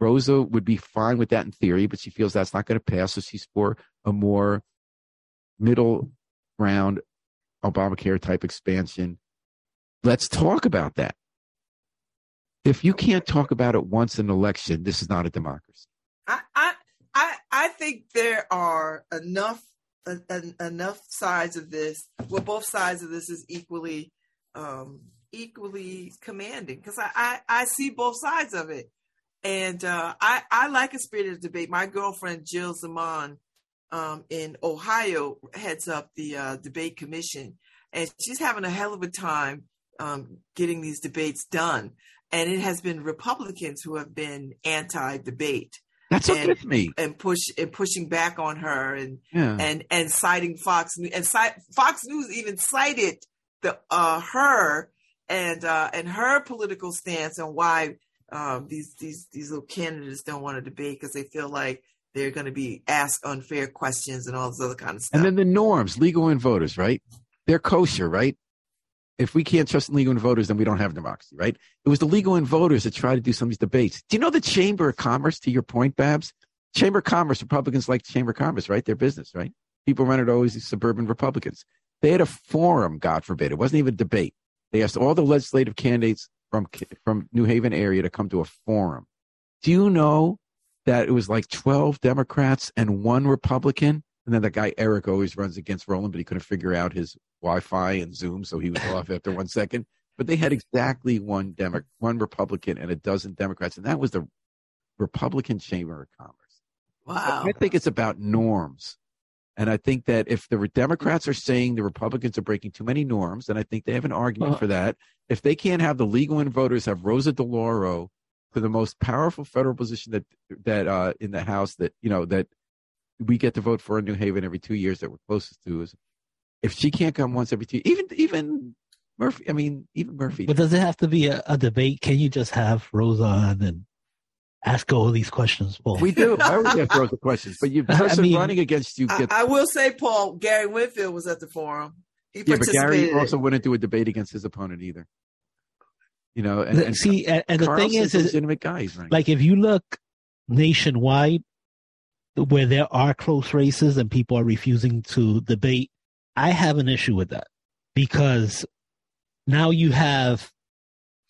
Rosa would be fine with that in theory, but she feels that's not going to pass. So she's for a more middle ground Obamacare type expansion. Let's talk about that. If you can't talk about it once in an election, this is not a democracy. I I I, think there are enough en- en- enough sides of this. Well, both sides of this is equally um, equally commanding because I, I I see both sides of it, and uh, I I like a spirited debate. My girlfriend Jill Zimon um, in Ohio heads up the uh, debate commission, and she's having a hell of a time um, getting these debates done. And it has been Republicans who have been anti-debate That's And- okay me. and push and pushing back on her and Yeah. and and citing Fox News and Fox News even cited the uh her and uh and her political stance and why um these these these little candidates don't want to debate because they feel like they're going to be asked unfair questions and all this other kind of stuff. And then the norms, legal and voters, right? They're kosher, right? If we can't trust legal and voters, then we don't have democracy, right? It was the legal and voters that tried to do some of these debates. Do you know the Chamber of Commerce, to your point, Babs? Chamber of Commerce, Republicans like Chamber of Commerce, right? Their business, right? People run it always these suburban Republicans. They had a forum, God forbid. It wasn't even a debate. They asked all the legislative candidates from from New Haven area to come to a forum. Do you know that it was like 12 Democrats and one Republican? And then that guy Eric always runs against Roland, but he couldn't figure out his Wi-Fi and Zoom, so he was off after one second. But they had exactly one Demo- one Republican and a dozen Democrats, and that was the Republican Chamber of Commerce. wow. I think it's about norms. And I think that if the Democrats are saying the Republicans are breaking too many norms, then I think they have an argument Well- for that. If they can't have the legal and voters have Rosa DeLauro to the most powerful federal position that that uh, in the House that you know that we get to vote for in New Haven every two years that we're closest to is if she can't come once every two even even Murphy I mean even Murphy But does it have to be a, a debate? Can you just have Rosa on and ask all these questions? Paul? we do I always ask Rosa questions but you the I person mean- running against you I, gets I will say, Paul Gary Winfield was at the forum. He Yeah, but. Gary also wouldn't do a debate against his opponent either. You know, and, and See, and, and the thing is, is legitimate guy. He's running. like if you look nationwide where there are close races and people are refusing to debate, I have an issue with that because now you have,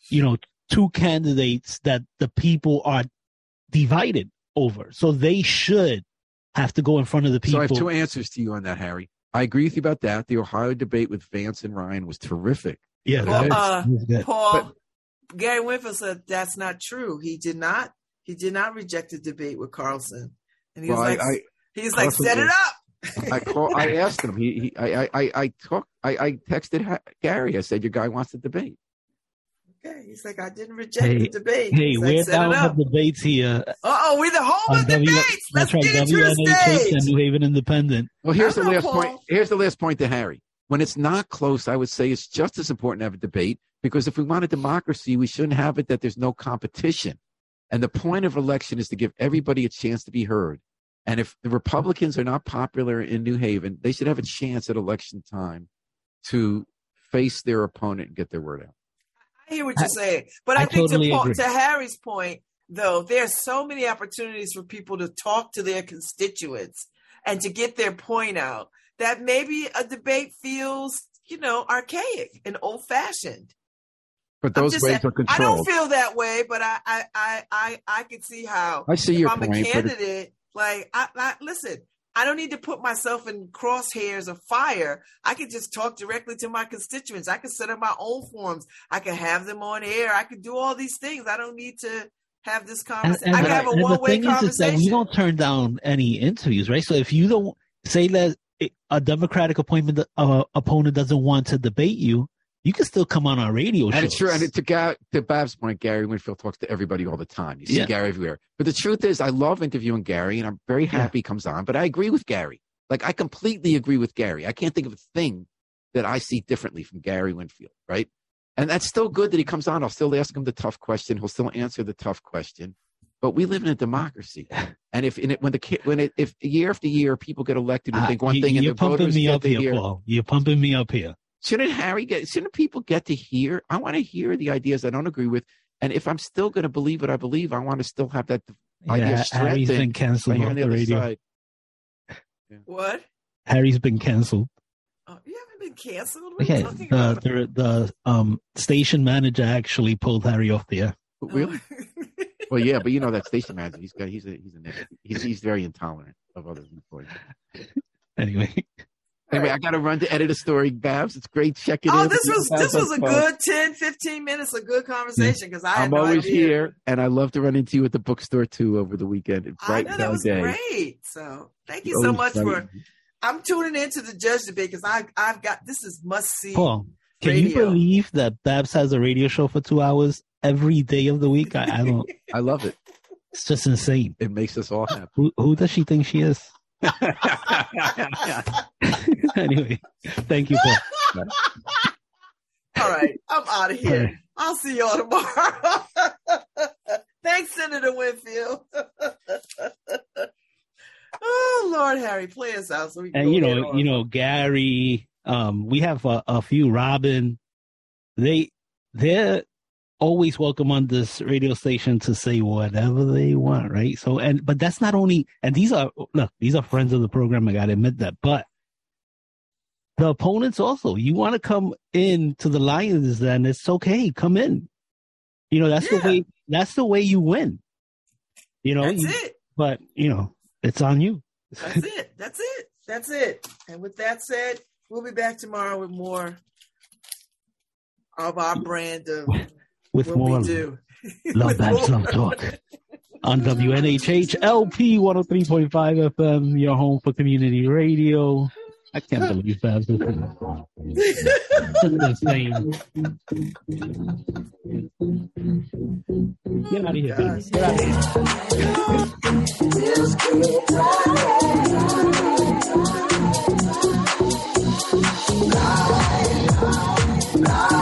you know, two candidates that the people are divided over. So they should have to go in front of the people. so I have two answers to you on that, Harry. I agree with you about that. The Ohio debate with Vance and Ryan was terrific. Yeah, Paul, that uh, was good. Paul Gary Winfield said that's not true. He did not. He did not reject the debate with Carlson, and he Well, I- like, I- he's like, Carlson set it up. I call. I asked him. He. he I. I. I. I talked. I. I texted Gary. I said, "Your guy wants to debate." Okay, he's like, I didn't reject Hey, the debate. hey, He's like, we're set down the debates here Uh oh, we're the home on of W. debates. Let's That's right, get into the WNHH stage. and New Haven Independent. Well, here's I the last Paul. point. Here's the last point to Harry. When it's not close, I would say it's just as important to have a debate because if we want a democracy, we shouldn't have it that there's no competition. And the point of election is to give everybody a chance to be heard. And if the Republicans are not popular in New Haven, they should have a chance at election time to face their opponent and get their word out. I hear what you're saying, but I, I think totally to, Paul, agree. to Harry's point, though, there's so many opportunities for people to talk to their constituents and to get their point out that maybe a debate feels, you know, archaic and old fashioned. But those just ways saying- are controlled. I don't feel that way, but I, I, I, I, I can see how. I see if your I'm point, a but it- candidate, like, I, I listen. I don't need to put myself in crosshairs of fire. I can just talk directly to my constituents. I can set up my own forums. I can have them on air. I can do all these things. I don't need to have this conversation. and I can have a and one way thing is, is that we don't turn down any interviews, right? So if you don't say that a Democratic appointment uh, opponent doesn't want to debate you, you can still come on our radio show. And it's true. And to, Ga- to Bab's point, Gary Winfield talks to everybody all the time. You see Yeah. Gary everywhere. But the truth is, I love interviewing Gary, and I'm very happy he comes on. But I agree with Gary. Like I completely agree with Gary. I can't think of a thing that I see differently from Gary Winfield. Right. And that's still good that he comes on. I'll still ask him the tough question. He'll still answer the tough question. But we live in a democracy, and if in it, when the when it, if year after year people get elected who Ah, think one you- thing and you're the pumping voters me up here, Paul. You're pumping me up here. Shouldn't Harry get? Shouldn't people get to hear? I want to hear the ideas I don't agree with, and if I'm still going to believe what I believe, I want to still have that idea Yeah, Harry's strengthened been by canceled hearing off the the other radio. side. what? Harry's been canceled. Oh, you haven't been canceled? What are Okay, you talking the about? the the um station manager actually pulled Harry off the air. Really? well, yeah, but you know that station manager. He's got. He's a. He's a. He's, he's very intolerant of other employees. Anyway, Anyway, I got to run to edit a story, Babs. It's great checking Oh, in. this was this was a on phone. good 10, 15 minutes of good conversation because I had I'm no always idea. here, and I love to run into you at the bookstore too over the weekend. It's I know that was day. great. So thank you You're so much bright. for. I'm tuning into the judge debate because I I've got this is must see. Paul, can you believe that Babs has a radio show for two hours every day of the week? I, I don't. I love it. It's just insane. It makes us all happy. Who who does she think she is? anyway, thank you, Paul. All right, I'm out of here. Alright. I'll see y'all tomorrow. Thanks, Senator Winfield. oh Lord, Harry, play us out so we can. and you know, you know, Gary. Um, we have a, a few. Robin, they they're always welcome on this radio station to say whatever they want, right? So, and but that's not only. And these are look, these are friends of the program. I got to admit that, but the opponents also. You want to come in to the Lions, then it's okay. Come in. You know that's Yeah. the way. That's the way you win. You know, That's you- it. but you know, it's on you. That's it. That's it. That's it. And with that said, we'll be back tomorrow with more of our brand of with more love babs love talk on WNHHLP 103.5 FM, your home for community radio. I can't believe that's the same. Get out of here, baby. Get out of here.